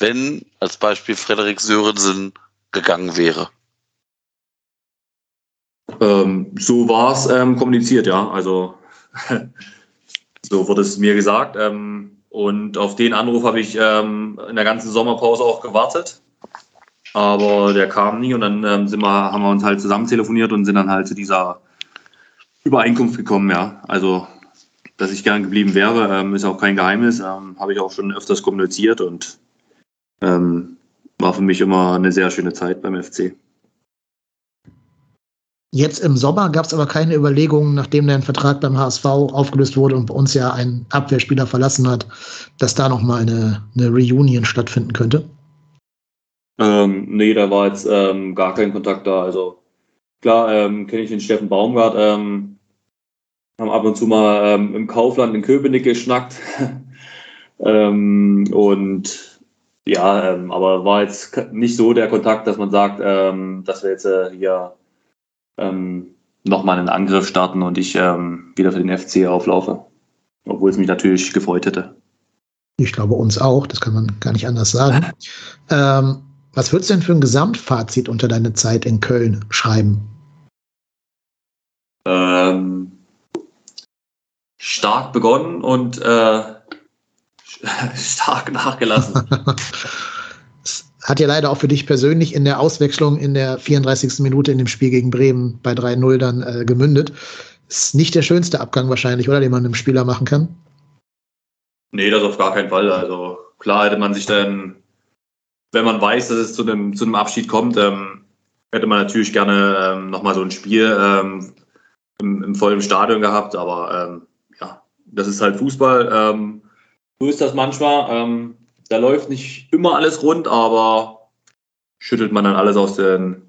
wenn als Beispiel Frederik Sörensen gegangen wäre. Ähm, so war es ähm, kommuniziert, ja. Also so wurde es mir gesagt. Ähm, und auf den Anruf habe ich ähm, in der ganzen Sommerpause auch gewartet. Aber der kam nie und dann ähm, sind wir, haben wir uns halt zusammen telefoniert und sind dann halt zu dieser Übereinkunft gekommen, ja. Also, dass ich gern geblieben wäre, ähm, ist auch kein Geheimnis. Habe ich auch schon öfters kommuniziert und ähm, war für mich immer eine sehr schöne Zeit beim FC. Jetzt im Sommer gab es aber keine Überlegungen, nachdem dein Vertrag beim HSV aufgelöst wurde und bei uns ja ein Abwehrspieler verlassen hat, dass da nochmal eine, eine Reunion stattfinden könnte? Ähm, nee, da war jetzt ähm, gar kein Kontakt da. Also klar ähm, kenne ich den Steffen Baumgart, ähm, haben ab und zu mal ähm, im Kaufland in Köpenick geschnackt. ähm, und ja, ähm, aber war jetzt nicht so der Kontakt, dass man sagt, ähm, dass wir jetzt äh, hier ähm, nochmal einen Angriff starten und ich ähm, wieder für den FC auflaufe. Obwohl es mich natürlich gefreut hätte. Ich glaube uns auch, das kann man gar nicht anders sagen. ähm, was würdest du denn für ein Gesamtfazit unter deine Zeit in Köln schreiben? Ähm, stark begonnen und äh, stark nachgelassen. hat ja leider auch für dich persönlich in der Auswechslung in der 34. Minute in dem Spiel gegen Bremen bei 3-0 dann äh, gemündet. Ist nicht der schönste Abgang wahrscheinlich, oder, den man einem Spieler machen kann? Nee, das auf gar keinen Fall. Also klar hätte man sich dann, wenn man weiß, dass es zu einem, zu einem Abschied kommt, ähm, hätte man natürlich gerne ähm, nochmal so ein Spiel ähm, im, im vollen Stadion gehabt. Aber ähm, ja, das ist halt Fußball. So ist das manchmal. Ähm, da läuft nicht immer alles rund, aber schüttelt man dann alles aus, den,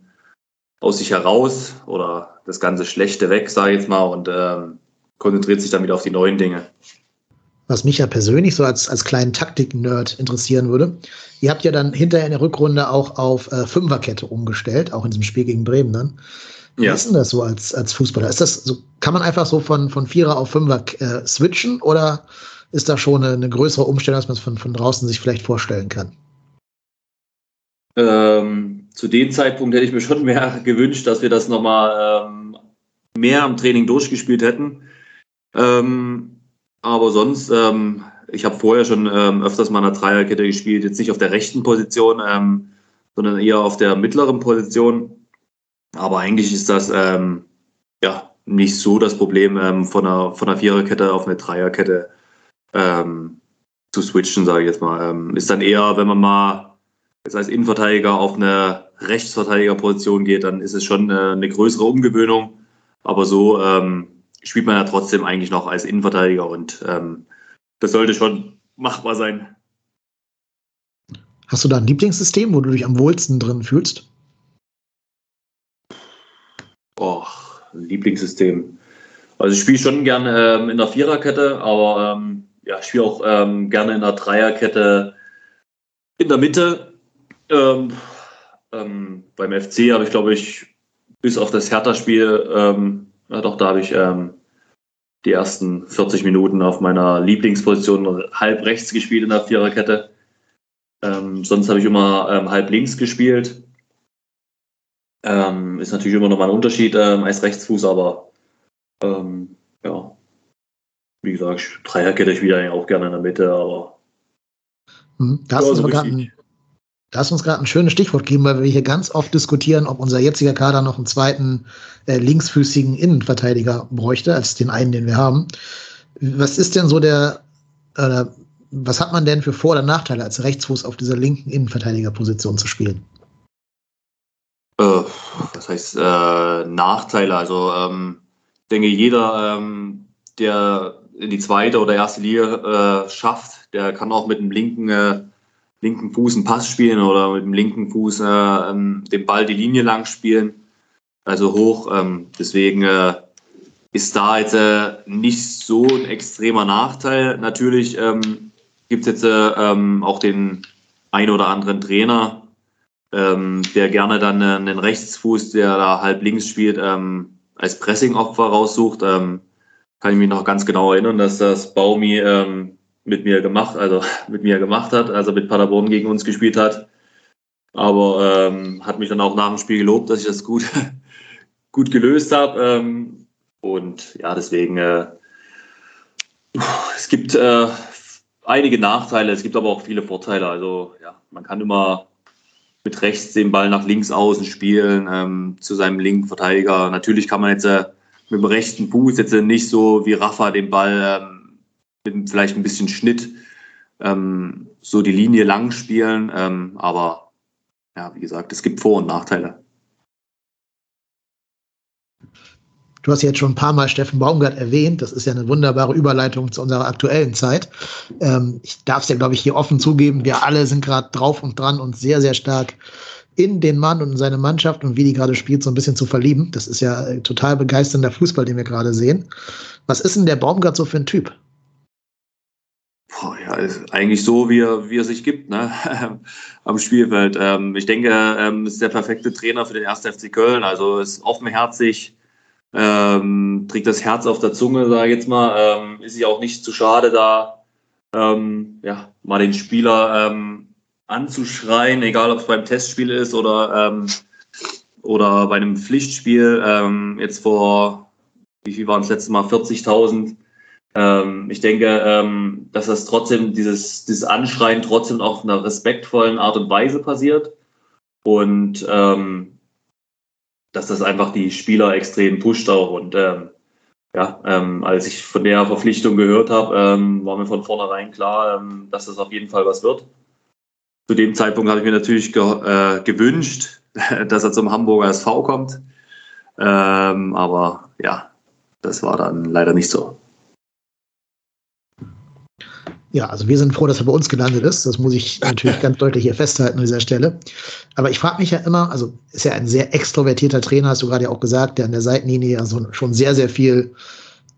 aus sich heraus oder das ganze Schlechte weg, sage ich jetzt mal, und ähm, konzentriert sich dann wieder auf die neuen Dinge. Was mich ja persönlich so als, als kleinen Taktik-Nerd interessieren würde. Ihr habt ja dann hinterher in der Rückrunde auch auf äh, Fünferkette umgestellt, auch in diesem Spiel gegen Bremen dann. Wie ja. ist denn das so als, als Fußballer? Ist das so, kann man einfach so von, von Vierer auf Fünfer äh, switchen oder ist da schon eine, eine größere Umstellung, als man es von, von draußen sich vielleicht vorstellen kann. Ähm, zu dem Zeitpunkt hätte ich mir schon mehr gewünscht, dass wir das nochmal ähm, mehr im Training durchgespielt hätten. Ähm, aber sonst, ähm, ich habe vorher schon ähm, öfters mal in der Dreierkette gespielt, jetzt nicht auf der rechten Position, ähm, sondern eher auf der mittleren Position. Aber eigentlich ist das ja nicht so das Problem, von, einer, von einer Viererkette auf eine Dreierkette ähm, zu switchen, sage ich jetzt mal. Ähm, ist dann eher, wenn man mal jetzt als Innenverteidiger auf eine Rechtsverteidigerposition geht, dann ist es schon äh, eine größere Umgewöhnung. Aber so ähm, spielt man ja trotzdem eigentlich noch als Innenverteidiger und ähm, das sollte schon machbar sein. Hast du da ein Lieblingssystem, wo du dich am wohlsten drin fühlst? Oh, Lieblingssystem. Also ich spiele schon gerne ähm, in der Viererkette, aber ähm, ja, ich spiele auch ähm, gerne in der Dreierkette in der Mitte. Ähm, ähm, beim FC habe ich, glaube ich, bis auf das Hertha-Spiel, ähm, ja doch, da habe ich ähm, die ersten 40 Minuten auf meiner Lieblingsposition halb rechts gespielt in der Viererkette. Ähm, sonst habe ich immer halb links gespielt. ist natürlich immer noch mal ein Unterschied als Rechtsfuß, aber ja, wie gesagt, Dreierkette ich wieder auch gerne in der Mitte, aber. Mhm. Da hast, so ein, da hast du uns gerade ein schönes Stichwort gegeben, weil wir hier ganz oft diskutieren, ob unser jetziger Kader noch einen zweiten äh, linksfüßigen Innenverteidiger bräuchte, als den einen, den wir haben. Was ist denn so der, äh, was hat man denn für Vor- oder Nachteile, als Rechtsfuß auf dieser linken Innenverteidigerposition zu spielen? Äh, das heißt äh, Nachteile. Also ähm, ich denke, jeder, ähm, der in die zweite oder erste Liga äh, schafft, der kann auch mit dem linken, äh, linken Fuß einen Pass spielen oder mit dem linken Fuß äh, ähm, den Ball die Linie lang spielen, also hoch. Ähm, deswegen äh, ist da jetzt äh, nicht so ein extremer Nachteil. Natürlich ähm, gibt es jetzt äh, ähm, auch den ein oder anderen Trainer, ähm, der gerne dann einen Rechtsfuß, der da halb links spielt, ähm, als Pressing-Opfer raussucht. Ähm, kann ich mich noch ganz genau erinnern, dass das Baumi ähm, mit mir gemacht, also mit mir gemacht hat, also mit Paderborn gegen uns gespielt hat. Aber ähm, hat mich dann auch nach dem Spiel gelobt, dass ich das gut, gut gelöst habe. Ähm, und ja, deswegen, äh, es gibt äh, einige Nachteile, es gibt aber auch viele Vorteile. Also ja, man kann immer mit rechts den Ball nach links außen spielen, ähm, zu seinem linken Verteidiger. Natürlich kann man jetzt äh, mit dem rechten Fuß jetzt nicht so wie Rafa den Ball ähm, mit vielleicht ein bisschen Schnitt ähm, so die Linie lang spielen. Ähm, aber ja, wie gesagt, es gibt Vor- und Nachteile. Du hast jetzt schon ein paar Mal Steffen Baumgart erwähnt. Das ist ja eine wunderbare Überleitung zu unserer aktuellen Zeit. Ähm, ich darf es ja, glaube ich, hier offen zugeben. Wir alle sind gerade drauf und dran und sehr, sehr stark in den Mann und in seine Mannschaft und wie die gerade spielt, so ein bisschen zu verlieben. Das ist ja äh, total begeisternder Fußball, den wir gerade sehen. Was ist denn der Baumgart so für ein Typ? Boah, ja, eigentlich so, wie er, wie er sich gibt, ne? am Spielfeld. Ähm, ich denke, ähm, ist der perfekte Trainer für den 1. FC Köln. Also ist offenherzig, ähm, trägt das Herz auf der Zunge, sage ich jetzt mal. Ähm, ist sich auch nicht zu schade, da ähm, ja, mal den Spieler ähm, anzuschreien, egal ob es beim Testspiel ist oder, ähm, oder bei einem Pflichtspiel. Ähm, jetzt vor, wie viel waren es letztes Mal? 40.000. Ähm, ich denke, ähm, dass das trotzdem, dieses, dieses Anschreien trotzdem auf einer respektvollen Art und Weise passiert. Und ähm, dass das einfach die Spieler extrem pusht auch. Und ähm, ja, ähm, als ich von der Verpflichtung gehört habe, ähm, war mir von vornherein klar, ähm, dass das auf jeden Fall was wird. Zu dem Zeitpunkt habe ich mir natürlich ge äh, gewünscht, dass er zum Hamburger SV kommt. Ähm, aber ja, das war dann leider nicht so. Ja, also wir sind froh, dass er bei uns gelandet ist. Das muss ich natürlich ganz deutlich hier festhalten an dieser Stelle. Aber ich frage mich ja immer, also ist ja ein sehr extrovertierter Trainer, hast du gerade ja auch gesagt, der an der Seitenlinie also schon sehr, sehr viel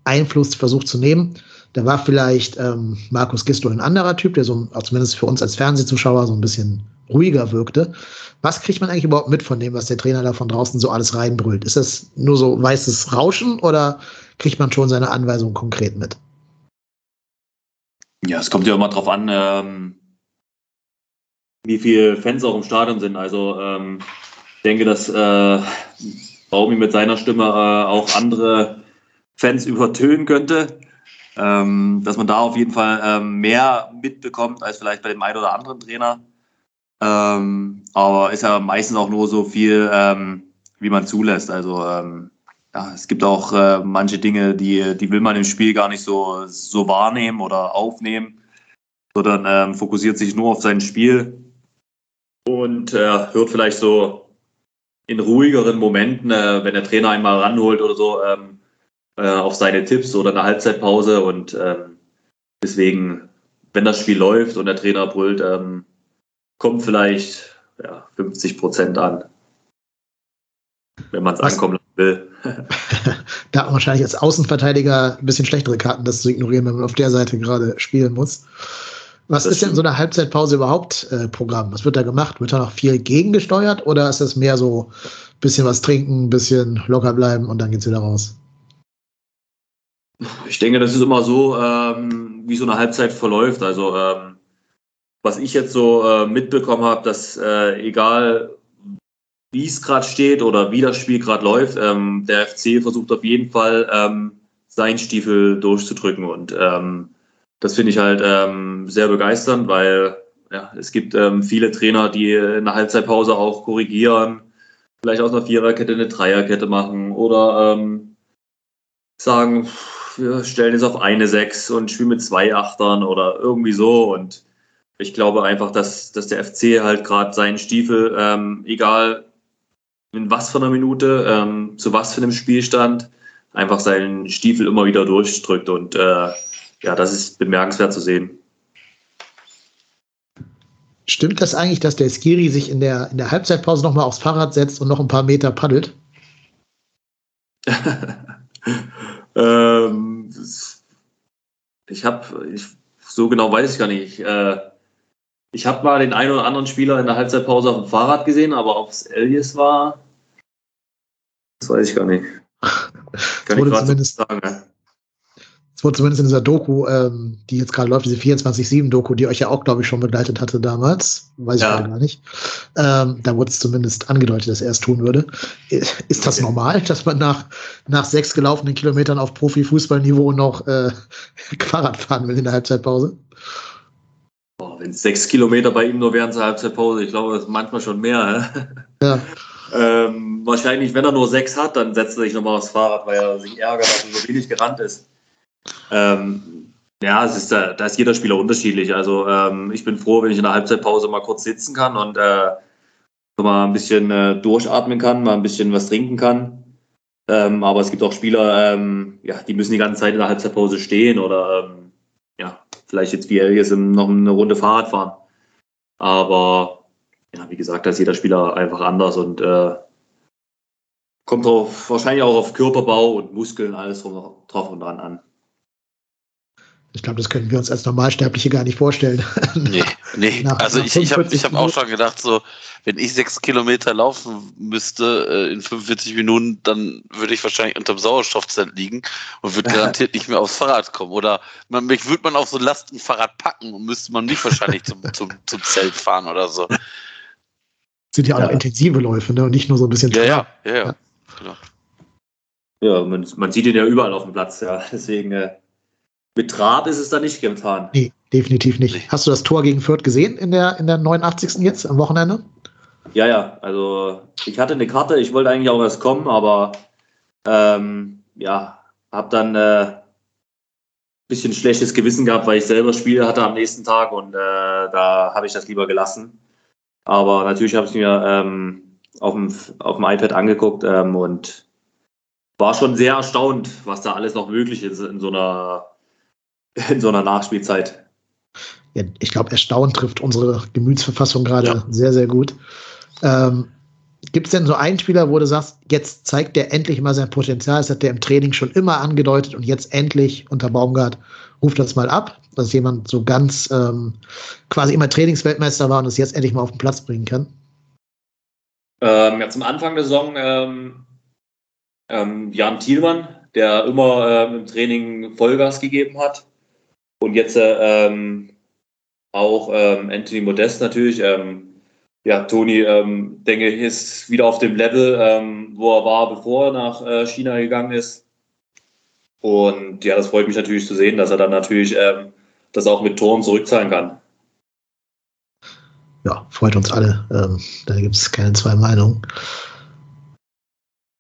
Einfluss versucht zu nehmen. Da war vielleicht ähm, Markus Gisto ein anderer Typ, der so, zumindest für uns als Fernsehzuschauer, so ein bisschen ruhiger wirkte. Was kriegt man eigentlich überhaupt mit von dem, was der Trainer da von draußen so alles reinbrüllt? Ist das nur so weißes Rauschen oder kriegt man schon seine Anweisungen konkret mit? Ja, es kommt ja immer drauf an, ähm, wie viele Fans auch im Stadion sind. Also ähm, ich denke, dass äh, Baumi mit seiner Stimme äh, auch andere Fans übertönen könnte. Ähm, dass man da auf jeden Fall ähm, mehr mitbekommt als vielleicht bei dem einen oder anderen Trainer. Ähm, aber ist ja meistens auch nur so viel, ähm, wie man zulässt. Also ähm, ja, es gibt auch äh, manche Dinge, die, die will man im Spiel gar nicht so, so wahrnehmen oder aufnehmen, sondern ähm, fokussiert sich nur auf sein Spiel und äh, hört vielleicht so in ruhigeren Momenten, äh, wenn der Trainer einmal ranholt oder so, ähm, äh, auf seine Tipps oder eine Halbzeitpause und ähm, deswegen, wenn das Spiel läuft und der Trainer brüllt, ähm, kommt vielleicht ja, 50 Prozent an, wenn man es ankommen will. da hat man wahrscheinlich als Außenverteidiger ein bisschen schlechtere Karten, das zu ignorieren, wenn man auf der Seite gerade spielen muss. Was das ist denn so eine Halbzeitpause überhaupt äh, Programm? Was wird da gemacht? Wird da noch viel gegengesteuert oder ist das mehr so ein bisschen was trinken, ein bisschen locker bleiben und dann geht's wieder raus? Ich denke, das ist immer so, ähm, wie so eine Halbzeit verläuft. Also ähm, was ich jetzt so äh, mitbekommen habe, dass äh, egal wie es gerade steht oder wie das Spiel gerade läuft. Ähm, der FC versucht auf jeden Fall ähm, seinen Stiefel durchzudrücken und ähm, das finde ich halt ähm, sehr begeisternd, weil ja, es gibt ähm, viele Trainer, die in der Halbzeitpause auch korrigieren, vielleicht aus einer Viererkette eine Dreierkette machen oder ähm, sagen, wir stellen jetzt auf eine Sechs und spielen mit zwei Achtern oder irgendwie so und ich glaube einfach, dass, dass der FC halt gerade seinen Stiefel, ähm, egal in was für einer Minute, ähm, zu was für einem Spielstand, einfach seinen Stiefel immer wieder durchdrückt. Und äh, ja, das ist bemerkenswert zu sehen. Stimmt das eigentlich, dass der Skiri sich in der, in der Halbzeitpause nochmal aufs Fahrrad setzt und noch ein paar Meter paddelt? ähm, ich habe, so genau weiß ich gar nicht. Äh, ich habe mal den einen oder anderen Spieler in der Halbzeitpause auf dem Fahrrad gesehen, aber ob es Elias war, das weiß ich gar nicht. Kann ich gerade zumindest sagen. Ja. Wurde zumindest in dieser Doku, ähm, die jetzt gerade läuft, diese 24-7-Doku, die euch ja auch, glaube ich, schon begleitet hatte damals, weiß ja. ich gerade gar nicht. Ähm, da wurde es zumindest angedeutet, dass er es tun würde. Ist das okay. normal, dass man nach, nach sechs gelaufenen Kilometern auf Profifußballniveau noch äh, Fahrrad fahren will in der Halbzeitpause? wenn es sechs Kilometer bei ihm nur wären zur Halbzeitpause, ich glaube, das ist manchmal schon mehr. Ja. ähm, wahrscheinlich, wenn er nur sechs hat, dann setzt er sich nochmal aufs Fahrrad, weil er sich ärgert, dass er so wenig gerannt ist. Ähm, ja, es ist, da, ist jeder Spieler unterschiedlich. Also ähm, ich bin froh, wenn ich in der Halbzeitpause mal kurz sitzen kann und äh, mal ein bisschen äh, durchatmen kann, mal ein bisschen was trinken kann. Ähm, aber es gibt auch Spieler, ähm, ja, die müssen die ganze Zeit in der Halbzeitpause stehen oder ähm, ja, vielleicht jetzt wie jetzt noch eine Runde Fahrrad fahren. Aber ja, wie gesagt, da ist jeder Spieler einfach anders und äh, kommt drauf, wahrscheinlich auch auf Körperbau und Muskeln, alles drauf und dran an. Ich glaube, das können wir uns als Normalsterbliche gar nicht vorstellen. Nee, nee. Nach, also nach ich, ich habe ich hab auch schon gedacht, so, wenn ich sechs Kilometer laufen müsste äh, in 45 Minuten, dann würde ich wahrscheinlich unterm Sauerstoffzelt liegen und würde garantiert nicht mehr aufs Fahrrad kommen. Oder man, mich würde man auf so ein Lastenfahrrad packen und müsste man mich wahrscheinlich zum, zum, zum Zelt fahren oder so. Sind ja auch ja. intensive Läufe, ne? Und nicht nur so ein bisschen. Ja, ja, ja, ja. Genau. Ja, man, man sieht ihn ja überall auf dem Platz, ja. Deswegen. Äh mit Trab ist es da nicht getan. Nee, definitiv nicht. Hast du das Tor gegen Fürth gesehen in der, in der 89. jetzt am Wochenende? Ja, ja. Also ich hatte eine Karte, ich wollte eigentlich auch erst kommen, aber ähm, ja, habe dann äh, bisschen schlechtes Gewissen gehabt, weil ich selber Spiele hatte am nächsten Tag und äh, da habe ich das lieber gelassen. Aber natürlich habe ich mir ähm, auf, dem, auf dem iPad angeguckt ähm, und war schon sehr erstaunt, was da alles noch möglich ist in so einer in so einer Nachspielzeit. Ja, ich glaube, erstaunt trifft unsere Gemütsverfassung gerade ja. sehr, sehr gut. Ähm, Gibt es denn so einen Spieler, wo du sagst, jetzt zeigt der endlich mal sein Potenzial? Das hat der im Training schon immer angedeutet und jetzt endlich unter Baumgart ruft das mal ab, dass jemand so ganz ähm, quasi immer Trainingsweltmeister war und es jetzt endlich mal auf den Platz bringen kann? Ähm, ja, zum Anfang der Saison ähm, ähm Jan Thielmann, der immer ähm, im Training Vollgas gegeben hat. Und jetzt ähm, auch ähm, Anthony Modest natürlich. Ähm, ja, Toni, ähm, denke ich, ist wieder auf dem Level, ähm, wo er war, bevor er nach äh, China gegangen ist. Und ja, das freut mich natürlich zu sehen, dass er dann natürlich ähm, das auch mit Toren zurückzahlen kann. Ja, freut uns alle. Ähm, da gibt es keine zwei Meinungen.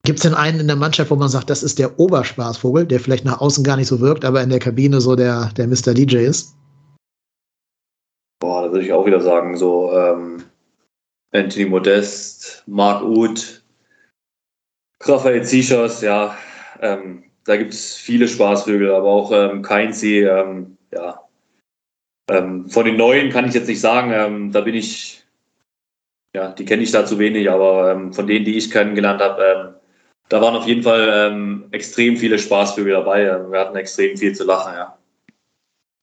Gibt es denn einen in der Mannschaft, wo man sagt, das ist der Oberspaßvogel, der vielleicht nach außen gar nicht so wirkt, aber in der Kabine so der, der Mr. DJ ist? Boah, da würde ich auch wieder sagen, so ähm, Anthony Modest, Marc Uth, Raphael Zichos, ja, ähm, da gibt es viele Spaßvögel, aber auch ähm, Keinzi, ähm, ja. Ähm, von den Neuen kann ich jetzt nicht sagen, ähm, da bin ich, ja, die kenne ich da zu wenig, aber ähm, von denen, die ich kennengelernt habe, ähm, da waren auf jeden Fall ähm, extrem viele Spaßvögel dabei. Wir hatten extrem viel zu lachen, ja.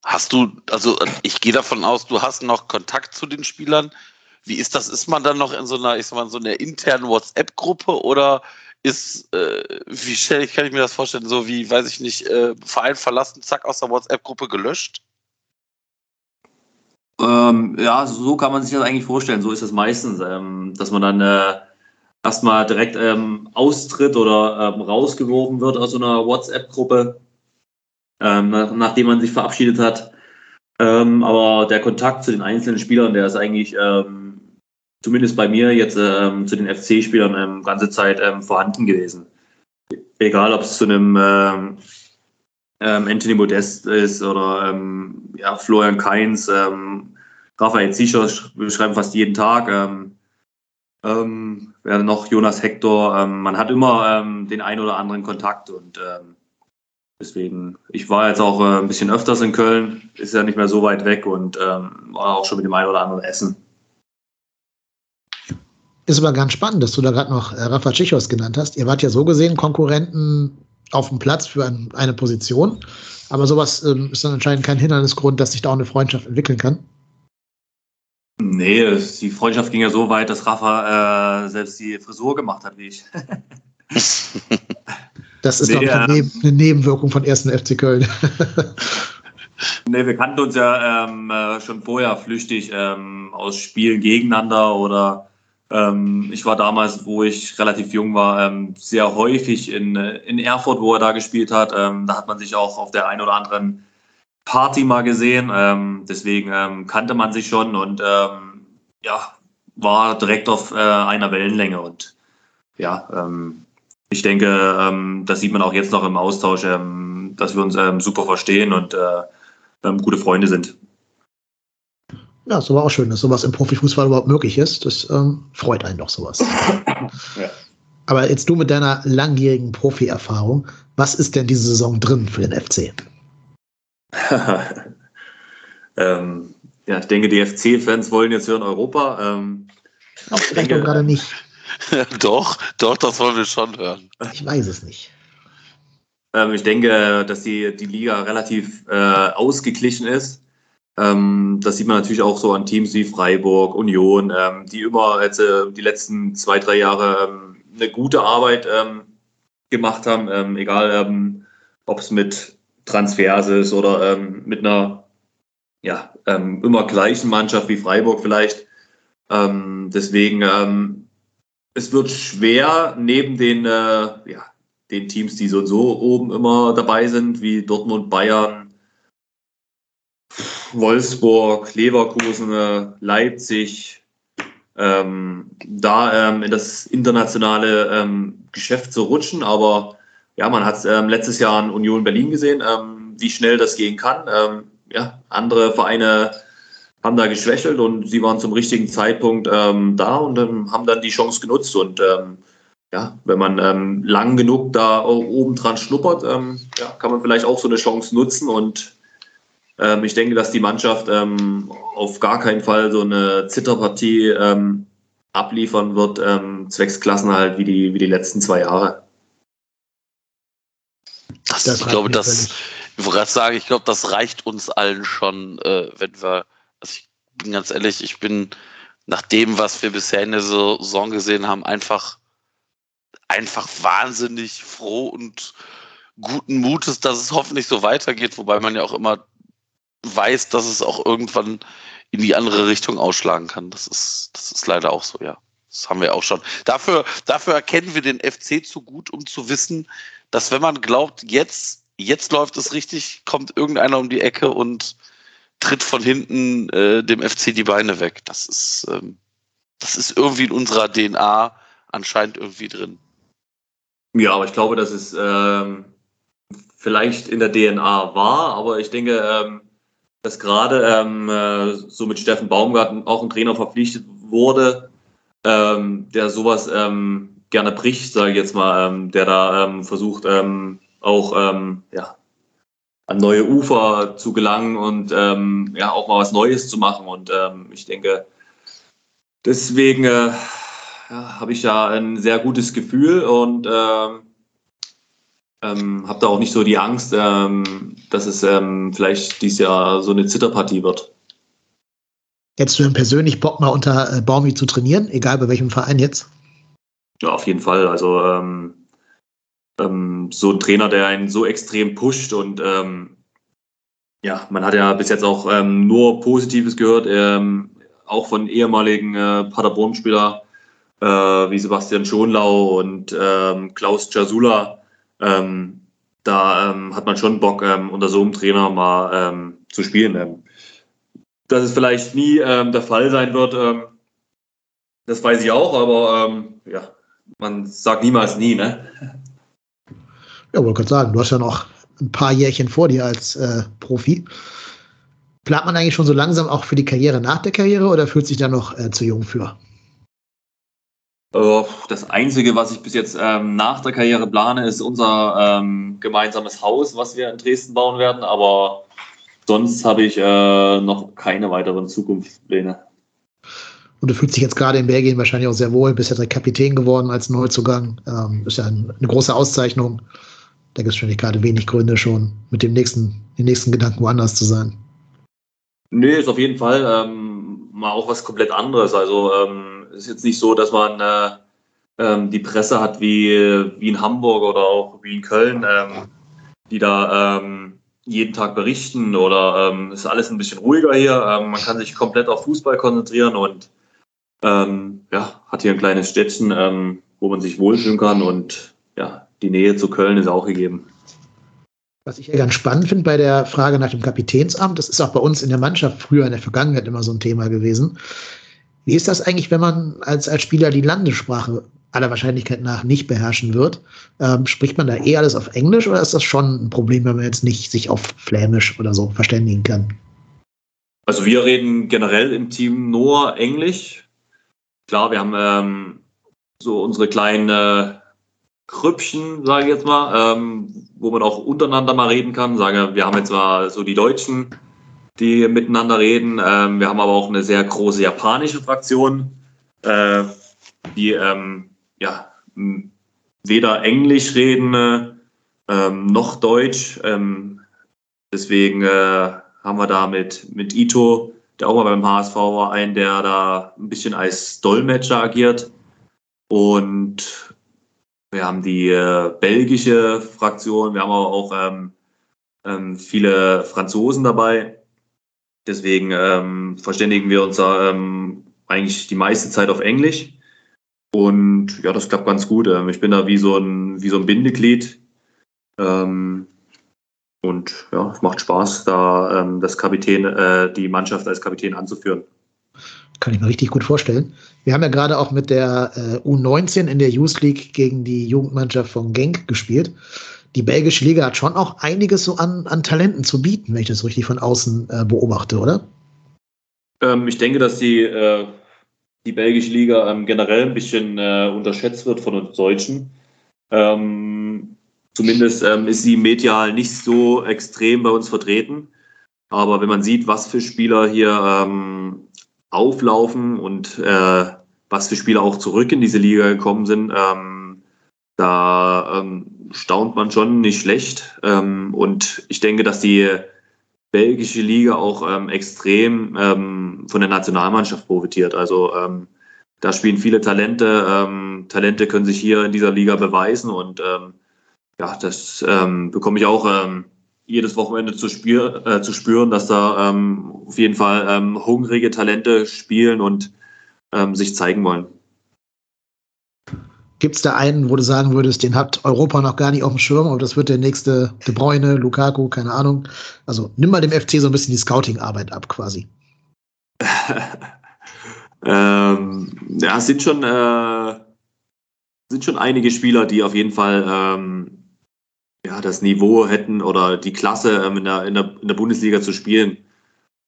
Hast du, also ich gehe davon aus, du hast noch Kontakt zu den Spielern. Wie ist das? Ist man dann noch in so einer, ich sag mal, so einer internen WhatsApp-Gruppe oder ist, äh, wie stelle ich, kann ich mir das vorstellen, so wie, weiß ich nicht, äh, Verein verlassen, zack, aus der WhatsApp-Gruppe gelöscht? Ähm, ja, so kann man sich das eigentlich vorstellen. So ist es meistens, ähm, dass man dann äh, erstmal direkt ähm, austritt oder ähm, rausgeworfen wird aus so einer WhatsApp-Gruppe, ähm, nach, nachdem man sich verabschiedet hat. Ähm, aber der Kontakt zu den einzelnen Spielern, der ist eigentlich ähm, zumindest bei mir jetzt ähm, zu den FC-Spielern ganze Zeit vorhanden gewesen. Egal, ob es zu einem Anthony Modest ist oder ja, Florian Kainz, Raphael Zichos, wir schreiben fast jeden Tag. Ähm, noch Jonas Hector. Ähm, man hat immer ähm, den einen oder anderen Kontakt und ähm, deswegen, ich war jetzt auch äh, ein bisschen öfters in Köln, ist ja nicht mehr so weit weg und war auch schon mit dem einen oder anderen Essen. Ist aber ganz spannend, dass du da gerade noch äh, Rafa Tschichos genannt hast. Ihr wart ja so gesehen Konkurrenten auf dem Platz für ein, eine Position. Aber sowas ähm, ist dann anscheinend kein Hindernisgrund, dass sich da auch eine Freundschaft entwickeln kann. Nee, die Freundschaft ging ja so weit, dass Rafa äh, selbst die Frisur gemacht hat, wie ich. das ist nee, doch eine, ähm, eine, Nebenwirkung von 1. FC Köln. nee, wir kannten uns ja ähm, äh, schon vorher flüchtig ähm, aus Spielen gegeneinander oder ähm, ich war damals, wo ich relativ jung war, ähm, sehr häufig in, in Erfurt, wo er da gespielt hat. Ähm, da hat man sich auch auf der einen oder anderen Party mal gesehen. Ähm, deswegen ähm, kannte man sich schon und ähm, ja, war direkt auf äh, einer Wellenlänge. Und ja, ähm, ich denke, ähm, das sieht man auch jetzt noch im Austausch, ähm, dass wir uns super verstehen und äh, gute Freunde sind. Ja, ist aber auch schön, dass sowas im Profifußball überhaupt möglich ist. Das freut einen doch sowas. ja. Aber jetzt du mit deiner langjährigen Profi-Erfahrung, was ist denn diese Saison drin für den FC? ähm, ja, ich denke, die FC-Fans wollen jetzt hören Europa. Ähm, ich denke gerade nicht. doch, doch, das wollen wir schon hören. Ich weiß es nicht. Ähm, ich denke, dass die, die Liga relativ äh, ausgeglichen ist. Ähm, das sieht man natürlich auch so an Teams wie Freiburg, Union, ähm, die immer jetzt, äh, die letzten zwei, drei Jahre ähm, eine gute Arbeit ähm, gemacht haben, ähm, egal ob es mit Transfers ist oder mit einer ja, immer gleichen Mannschaft wie Freiburg vielleicht. deswegen, es wird schwer neben den, äh, ja, den Teams, die so und so oben immer dabei sind, wie Dortmund, Bayern, Wolfsburg, Leverkusen, äh, Leipzig, ähm, da ähm, in das internationale ähm, Geschäft zu rutschen. Aber ja, man hat ähm, letztes Jahr in Union Berlin gesehen, ähm, wie schnell das gehen kann. Ähm, ja, andere Vereine haben da geschwächelt und sie waren zum richtigen Zeitpunkt ähm, da und ähm, haben dann die Chance genutzt. Und ähm, ja, wenn man lang genug da oben dran schnuppert, ja, kann man vielleicht auch so eine Chance nutzen und ich denke, dass die Mannschaft auf gar keinen Fall so eine Zitterpartie abliefern wird, zwecks Klassenhalt wie die, wie die letzten zwei Jahre. Das, das ich glaube, das, ich wollte gerade sagen, ich glaube, das reicht uns allen schon, äh, wenn wir, also ich bin ganz ehrlich, ich bin nach dem, was wir bisher in der Saison gesehen haben, einfach, einfach wahnsinnig froh und guten Mutes, dass es hoffentlich so weitergeht, wobei man ja auch immer weiß, dass es auch irgendwann in die andere Richtung ausschlagen kann. Das ist, das ist leider auch so, ja. Das haben wir auch schon. Dafür, dafür erkennen wir den FC zu gut, um zu wissen, dass wenn man glaubt, jetzt, jetzt läuft es richtig, kommt irgendeiner um die Ecke und tritt von hinten äh, dem FC die Beine weg. Das ist, ähm, das ist irgendwie in unserer DNA anscheinend irgendwie drin. Ja, aber ich glaube, dass es ähm, vielleicht in der DNA war, aber ich denke, ähm, dass gerade ähm, äh, so mit Steffen Baumgarten auch ein Trainer verpflichtet wurde, ähm, der sowas ähm, gerne bricht, sage ich jetzt mal, ähm, der da ähm, versucht ähm, auch ähm, ja, an neue Ufer zu gelangen und ja auch mal was Neues zu machen. Und ich denke, deswegen äh, ja, habe ich ja ein sehr gutes Gefühl und habe da auch nicht so die Angst, dass es vielleicht dieses Jahr so eine Zitterpartie wird. Hättest du denn persönlich Bock mal unter äh, Baumi zu trainieren, egal bei welchem Verein jetzt? Ja, auf jeden Fall. Also ähm, ähm, so ein Trainer, der einen so extrem pusht und ähm, ja, man hat ja bis jetzt auch ähm, nur Positives gehört, ähm, auch von ehemaligen äh, Paderborn-Spieler äh, wie Sebastian Schonlau und ähm, Klaus ähm, da hat man schon Bock, unter so einem Trainer mal zu spielen. Dass es vielleicht nie ähm, der Fall sein wird, ähm, das weiß ich auch, aber ähm, ja, man sagt niemals nie, ne? Ja, wollte gerade sagen, du hast ja noch ein paar Jährchen vor dir als äh, Profi. Plant man eigentlich schon so langsam auch für die Karriere nach der Karriere oder fühlt sich da noch äh, zu jung für? Äh, das Einzige, was ich bis jetzt ähm, nach der Karriere plane, ist unser ähm, gemeinsames Haus, was wir in Dresden bauen werden. Aber sonst habe ich äh, noch keine weiteren Zukunftspläne. Und du fühlst dich jetzt gerade in Belgien wahrscheinlich auch sehr wohl, bist ja direkt Kapitän geworden als Neuzugang. Ähm, ist ja ein, eine große Auszeichnung. Da gibt es wahrscheinlich gerade wenig Gründe schon, mit dem nächsten, den nächsten Gedanken woanders zu sein. Nö, ist auf jeden Fall ähm, mal auch was komplett anderes. Also ähm, es ist jetzt nicht so, dass man äh, ähm, die Presse hat wie, wie in Hamburg oder auch wie in Köln, ähm, die da ähm, jeden Tag berichten oder ähm, ist alles ein bisschen ruhiger hier. Ähm, man kann sich komplett auf Fußball konzentrieren und ähm, ja, hat hier ein kleines Städtchen, ähm, wo man sich wohlfühlen kann und ja, die Nähe zu Köln ist auch gegeben. Was ich ganz spannend finde bei der Frage nach dem Kapitänsamt, das ist auch bei uns in der Mannschaft früher in der Vergangenheit immer so ein Thema gewesen. Wie ist das eigentlich, wenn man als, als Spieler die Landessprache aller Wahrscheinlichkeit nach nicht beherrschen wird? Ähm, spricht man da eh alles auf Englisch oder ist das schon ein Problem, wenn man jetzt nicht sich auf Flämisch oder so verständigen kann? Also wir reden generell im Team nur Englisch. Klar, wir haben ähm, so unsere kleinen äh, Grüppchen, sage ich jetzt mal, ähm, wo man auch untereinander mal reden kann. Sage, wir haben jetzt mal so die Deutschen, die miteinander reden. Ähm, wir haben aber auch eine sehr große japanische Fraktion, äh, die ähm, ja, weder Englisch reden äh, noch Deutsch. Ähm, deswegen äh, haben wir da mit, mit Ito, der auch mal beim HSV war, einen, der da ein bisschen als Dolmetscher agiert. Und wir haben die äh, belgische Fraktion, wir haben aber auch ähm, ähm, viele Franzosen dabei. Deswegen ähm, verständigen wir uns ähm, eigentlich die meiste Zeit auf Englisch. Und ja, das klappt ganz gut. Ähm, ich bin da wie so ein, wie so ein Bindeglied. Ähm, und ja, es macht Spaß, da ähm, das Kapitän, äh, die Mannschaft als Kapitän anzuführen. Kann ich mir richtig gut vorstellen. Wir haben ja gerade auch mit der äh, U19 in der Youth League gegen die Jugendmannschaft von Genk gespielt. Die belgische Liga hat schon auch einiges so an, an Talenten zu bieten, wenn ich das richtig von außen äh, beobachte, oder? Ähm, ich denke, dass die, äh, die belgische Liga ähm, generell ein bisschen äh, unterschätzt wird von uns Deutschen. Ähm, Zumindest ähm, ist sie medial nicht so extrem bei uns vertreten. Aber wenn man sieht, was für Spieler hier ähm, auflaufen und äh, was für Spieler auch zurück in diese Liga gekommen sind, ähm, da ähm, staunt man schon nicht schlecht. Und ich denke, dass die belgische Liga auch ähm, extrem ähm, von der Nationalmannschaft profitiert. Also ähm, da spielen viele Talente. Ähm, Talente können sich hier in dieser Liga beweisen und ähm, ja, das ähm, bekomme ich auch jedes Wochenende zu, spür, äh, zu spüren, dass da auf jeden Fall hungrige Talente spielen und sich zeigen wollen. Gibt es da einen, wo du sagen würdest, den hat Europa noch gar nicht auf dem Schirm, aber das wird der nächste De Bruyne, Lukaku, keine Ahnung. Also nimm mal dem FC so ein bisschen die Scouting-Arbeit ab, quasi. ähm, ja, es sind schon, äh, sind schon einige Spieler, die auf jeden Fall ähm, ja, das Niveau hätten oder die Klasse ähm, in, der, in, der, in der Bundesliga zu spielen.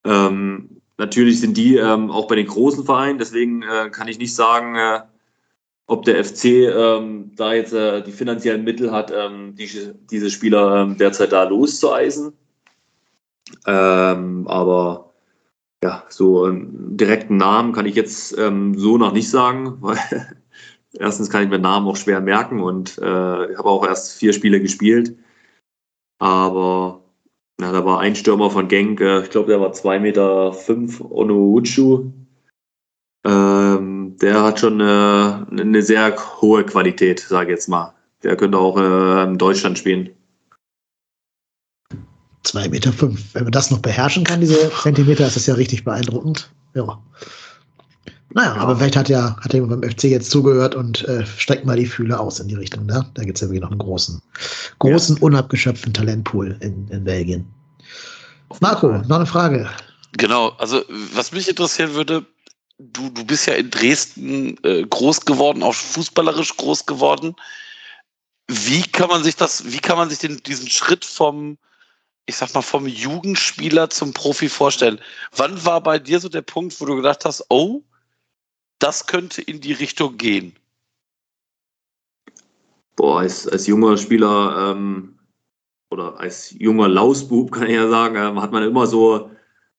Ähm, natürlich sind die ähm, auch bei den großen Vereinen, deswegen äh, kann ich nicht sagen, äh, ob der FC ähm, da jetzt äh, die finanziellen Mittel hat, ähm, die, diese Spieler ähm, derzeit da loszueisen. aber ja, so einen direkten Namen kann ich jetzt so noch nicht sagen, weil erstens kann ich mir Namen auch schwer merken und äh, ich habe auch erst vier Spiele gespielt. Aber na, da war ein Stürmer von Genk, äh, ich glaube, der war 2,5 Meter, fünf, Onuuchu. Ähm, der hat schon äh, eine sehr hohe Qualität, sage ich jetzt mal. Der könnte auch äh, in Deutschland spielen. 2,5 Meter. Fünf. Wenn man das noch beherrschen kann, diese Zentimeter, ist das ja richtig beeindruckend. Ja. Naja, ja. aber vielleicht hat ja, hat jemand beim FC jetzt zugehört und äh, streckt mal die Fühle aus in die Richtung. Ne? Da gibt es ja wirklich noch einen großen, großen, ja. unabgeschöpften Talentpool in, in Belgien. Marco, noch eine Frage. Genau, also was mich interessieren würde, du, du bist ja in Dresden äh, groß geworden, auch fußballerisch groß geworden. Wie kann man sich das, wie kann man sich den, diesen Schritt vom, ich sag mal, vom Jugendspieler zum Profi vorstellen? Wann war bei dir so der Punkt, wo du gedacht hast, oh, das könnte in die Richtung gehen? Boah, als, als junger Spieler ähm, oder als junger Lausbub, kann ich ja sagen, ähm, hat man immer so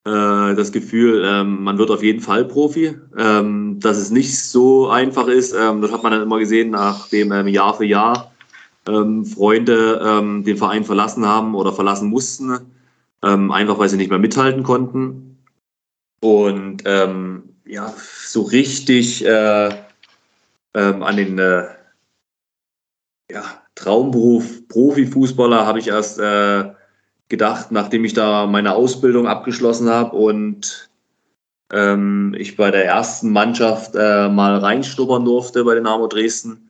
äh, das Gefühl, ähm, man wird auf jeden Fall Profi. Ähm, dass es nicht so einfach ist, ähm, das hat man dann immer gesehen, nachdem ähm, Jahr für Jahr Freunde den Verein verlassen haben oder verlassen mussten, einfach weil sie nicht mehr mithalten konnten. Und ähm, ja, so richtig äh, ähm, an den äh, ja, Traumberuf Profifußballer habe ich erst äh, gedacht, nachdem ich da meine Ausbildung abgeschlossen habe und ähm, ich bei der ersten Mannschaft äh, mal reinstuppern durfte bei den Dynamo Dresden.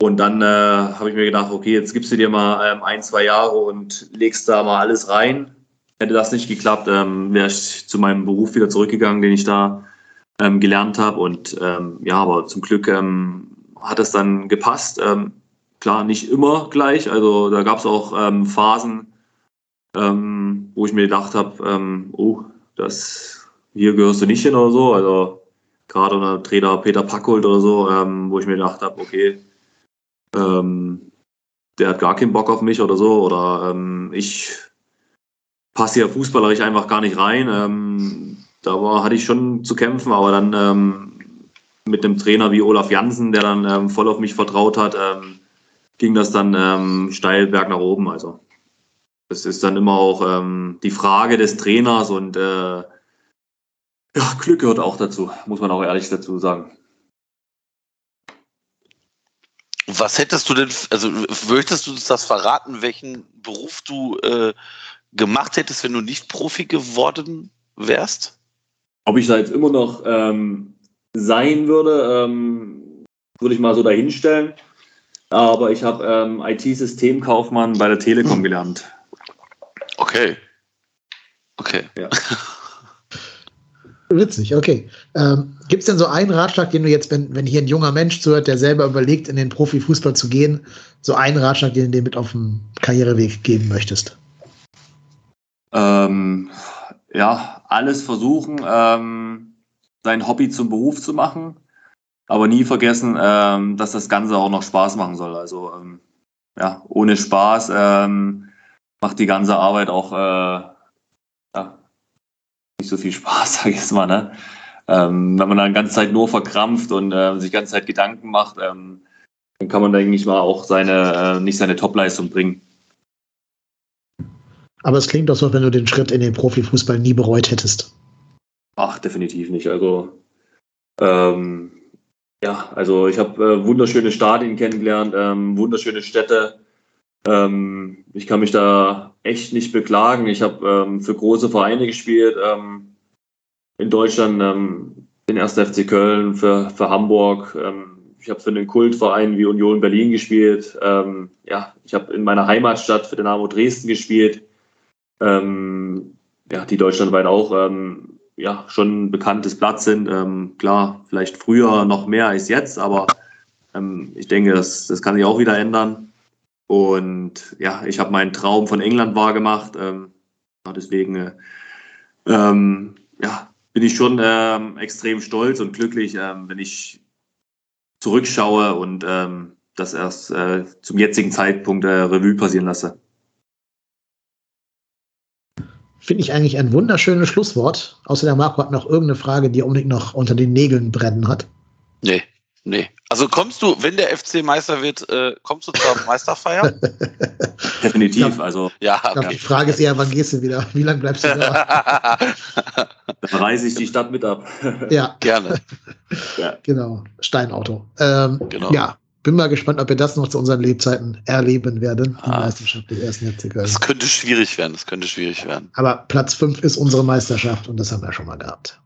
Und dann äh, habe ich mir gedacht, okay, jetzt gibst du dir mal ähm, ein, zwei Jahre und legst da mal alles rein. Hätte das nicht geklappt, ähm, wäre ich zu meinem Beruf wieder zurückgegangen, den ich da ähm, gelernt habe. Und ähm, ja, aber zum Glück ähm, hat es dann gepasst. Klar, nicht immer gleich. Also da gab es auch Phasen, ähm, wo ich mir gedacht habe, oh, das hier gehörst du nicht hin oder so. Also gerade unter Trainer Peter Packold oder so, wo ich mir gedacht habe, okay, ähm, der hat gar keinen Bock auf mich oder so. Oder ähm, ich passe ja fußballerisch einfach gar nicht rein. Ähm, da war, hatte ich schon zu kämpfen, aber dann ähm, mit einem Trainer wie Olaf Jansen, der dann ähm, voll auf mich vertraut hat, ähm, ging das dann ähm, steil berg nach oben. Also das ist dann immer auch ähm, die Frage des Trainers und äh, ja, Glück gehört auch dazu, muss man auch ehrlich dazu sagen. Was hättest du denn, also möchtest du uns das verraten, welchen Beruf du äh, gemacht hättest, wenn du nicht Profi geworden wärst? Ob ich da jetzt immer noch ähm, sein würde, ähm, würde ich mal so dahinstellen. Aber ich habe ähm, IT-Systemkaufmann bei der Telekom gelernt. Okay. Okay. Ja. Witzig, okay. Ähm, Gibt es denn so einen Ratschlag, den du jetzt, wenn, wenn hier ein junger Mensch zuhört, der selber überlegt, in den Profifußball zu gehen, so einen Ratschlag, den du dir mit auf dem Karriereweg geben möchtest? Ähm, ja, alles versuchen, ähm, sein Hobby zum Beruf zu machen, aber nie vergessen, ähm, dass das Ganze auch noch Spaß machen soll. Also ähm, ja, ohne Spaß ähm, macht die ganze Arbeit auch äh, ja, nicht so viel Spaß, sag ich jetzt mal. Ne? Ähm, wenn man dann die ganze Zeit nur verkrampft und äh, sich die ganze Zeit Gedanken macht, ähm, dann kann man, denke ich mal, auch seine, äh, nicht seine Topleistung bringen. Aber es klingt doch so, wenn du den Schritt in den Profifußball nie bereut hättest. Ach, definitiv nicht. Also, ähm, ja, also ich habe äh, wunderschöne Stadien kennengelernt, ähm, wunderschöne Städte. Ähm, ich kann mich da echt nicht beklagen. Ich habe ähm, für große Vereine gespielt. Ähm, in Deutschland ähm, den 1. FC Köln, für, für Hamburg. Ähm, ich habe für einen Kultverein wie Union Berlin gespielt. Ähm, ja, ich habe in meiner Heimatstadt für Dynamo Dresden gespielt. Ähm, ja, die deutschlandweit auch ja, schon ein bekanntes Blatt sind. Klar, vielleicht früher noch mehr als jetzt, aber ich denke, das, das kann sich auch wieder ändern. Und ja, ich habe meinen Traum von England wahrgemacht. Ähm, deswegen äh, ähm, ja, bin ich schon ähm, extrem stolz und glücklich, ähm, wenn ich zurückschaue und ähm, das erst äh, zum jetzigen Zeitpunkt äh, Revue passieren lasse. Finde ich eigentlich ein wunderschönes Schlusswort. Außer der Marco hat noch irgendeine Frage, die unbedingt noch unter den Nägeln brennen hat. Nee, nee. Also kommst du, wenn der FC Meister wird, äh, kommst du zur Meisterfeier? Definitiv. Ja. Also ja, Ich glaub, okay. die Frage ist eher, wann gehst du wieder? Wie lange bleibst du da? da reise ich die Stadt mit ab. ja, Gerne. ja. genau. Steinauto. Ähm, Genau. Ja, bin mal gespannt, ob wir das noch zu unseren Lebzeiten erleben werden. Die Ah. Meisterschaft des ersten FC Köln. Das könnte schwierig werden. Das könnte schwierig werden. Aber Platz 5 ist unsere Meisterschaft und das haben wir schon mal gehabt.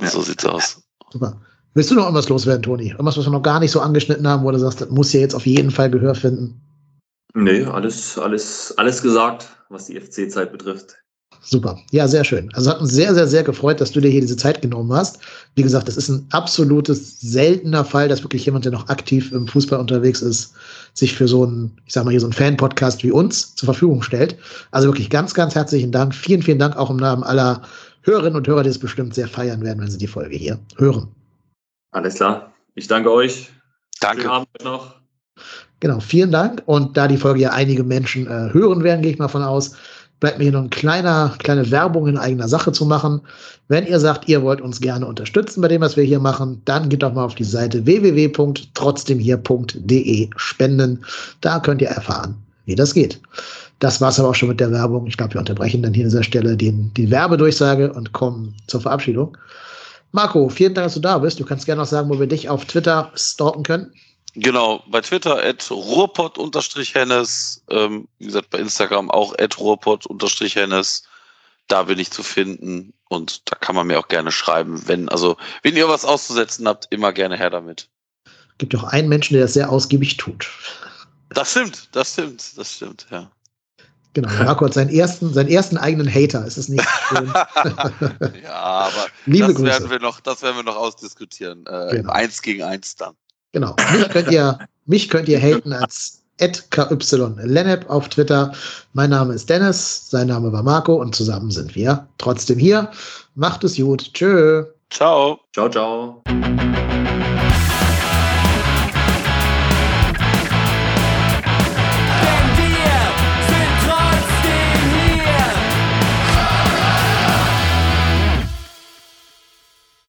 Ja. So sieht's aus. Super. Willst du noch irgendwas loswerden, Toni? Irgendwas, was wir noch gar nicht so angeschnitten haben, wo du sagst, das muss ja jetzt auf jeden Fall Gehör finden? Nee, alles, alles, alles gesagt, was die FC-Zeit betrifft. Super. Ja, sehr schön. Also hat uns sehr, sehr, sehr gefreut, dass du dir hier diese Zeit genommen hast. Wie gesagt, das ist ein absolutes seltener Fall, dass wirklich jemand, der noch aktiv im Fußball unterwegs ist, sich für so einen, ich sag mal hier so einen Fan-Podcast wie uns zur Verfügung stellt. Also wirklich ganz, ganz herzlichen Dank. Vielen, vielen Dank auch im Namen aller Hörerinnen und Hörer, die es bestimmt sehr feiern werden, wenn sie die Folge hier hören. Alles klar. Ich danke euch. Schönen Danke. Abend noch. Genau, vielen Dank. Und da die Folge ja einige Menschen äh, hören werden, gehe ich mal von aus, bleibt mir hier noch eine kleine, kleine Werbung in eigener Sache zu machen. Wenn ihr sagt, ihr wollt uns gerne unterstützen bei dem, was wir hier machen, dann geht doch mal auf die Seite www.trotzdemhier.de spenden. Da könnt ihr erfahren, wie das geht. Das war's aber auch schon mit der Werbung. Ich glaube, wir unterbrechen dann hier an dieser Stelle den, die Werbedurchsage und kommen zur Verabschiedung. Marco, vielen Dank, dass du da bist. Du kannst gerne noch sagen, wo wir dich auf Twitter stalken können. Genau, bei Twitter at ruhrpott-hennes, ähm, wie gesagt, bei Instagram auch at ruhrpott-hennes. Da bin ich zu finden und da kann man mir auch gerne schreiben, wenn, also, wenn ihr was auszusetzen habt, immer gerne her damit. Gibt auch einen Menschen, der das sehr ausgiebig tut. Das stimmt, das stimmt, das stimmt, ja. Genau, Marco hat seinen ersten, seinen ersten eigenen Hater. Ist es nicht schön? ja, aber Liebe das Grüße. werden wir noch, das werden wir noch ausdiskutieren. Äh, Genau. Eins gegen eins dann. Genau. Mich könnt ihr, mich könnt ihr haten als @ky_lennep auf Twitter. Mein Name ist Dennis, sein Name war Marco und zusammen sind wir trotzdem hier. Macht es gut. Tschö. Ciao. Ciao, ciao.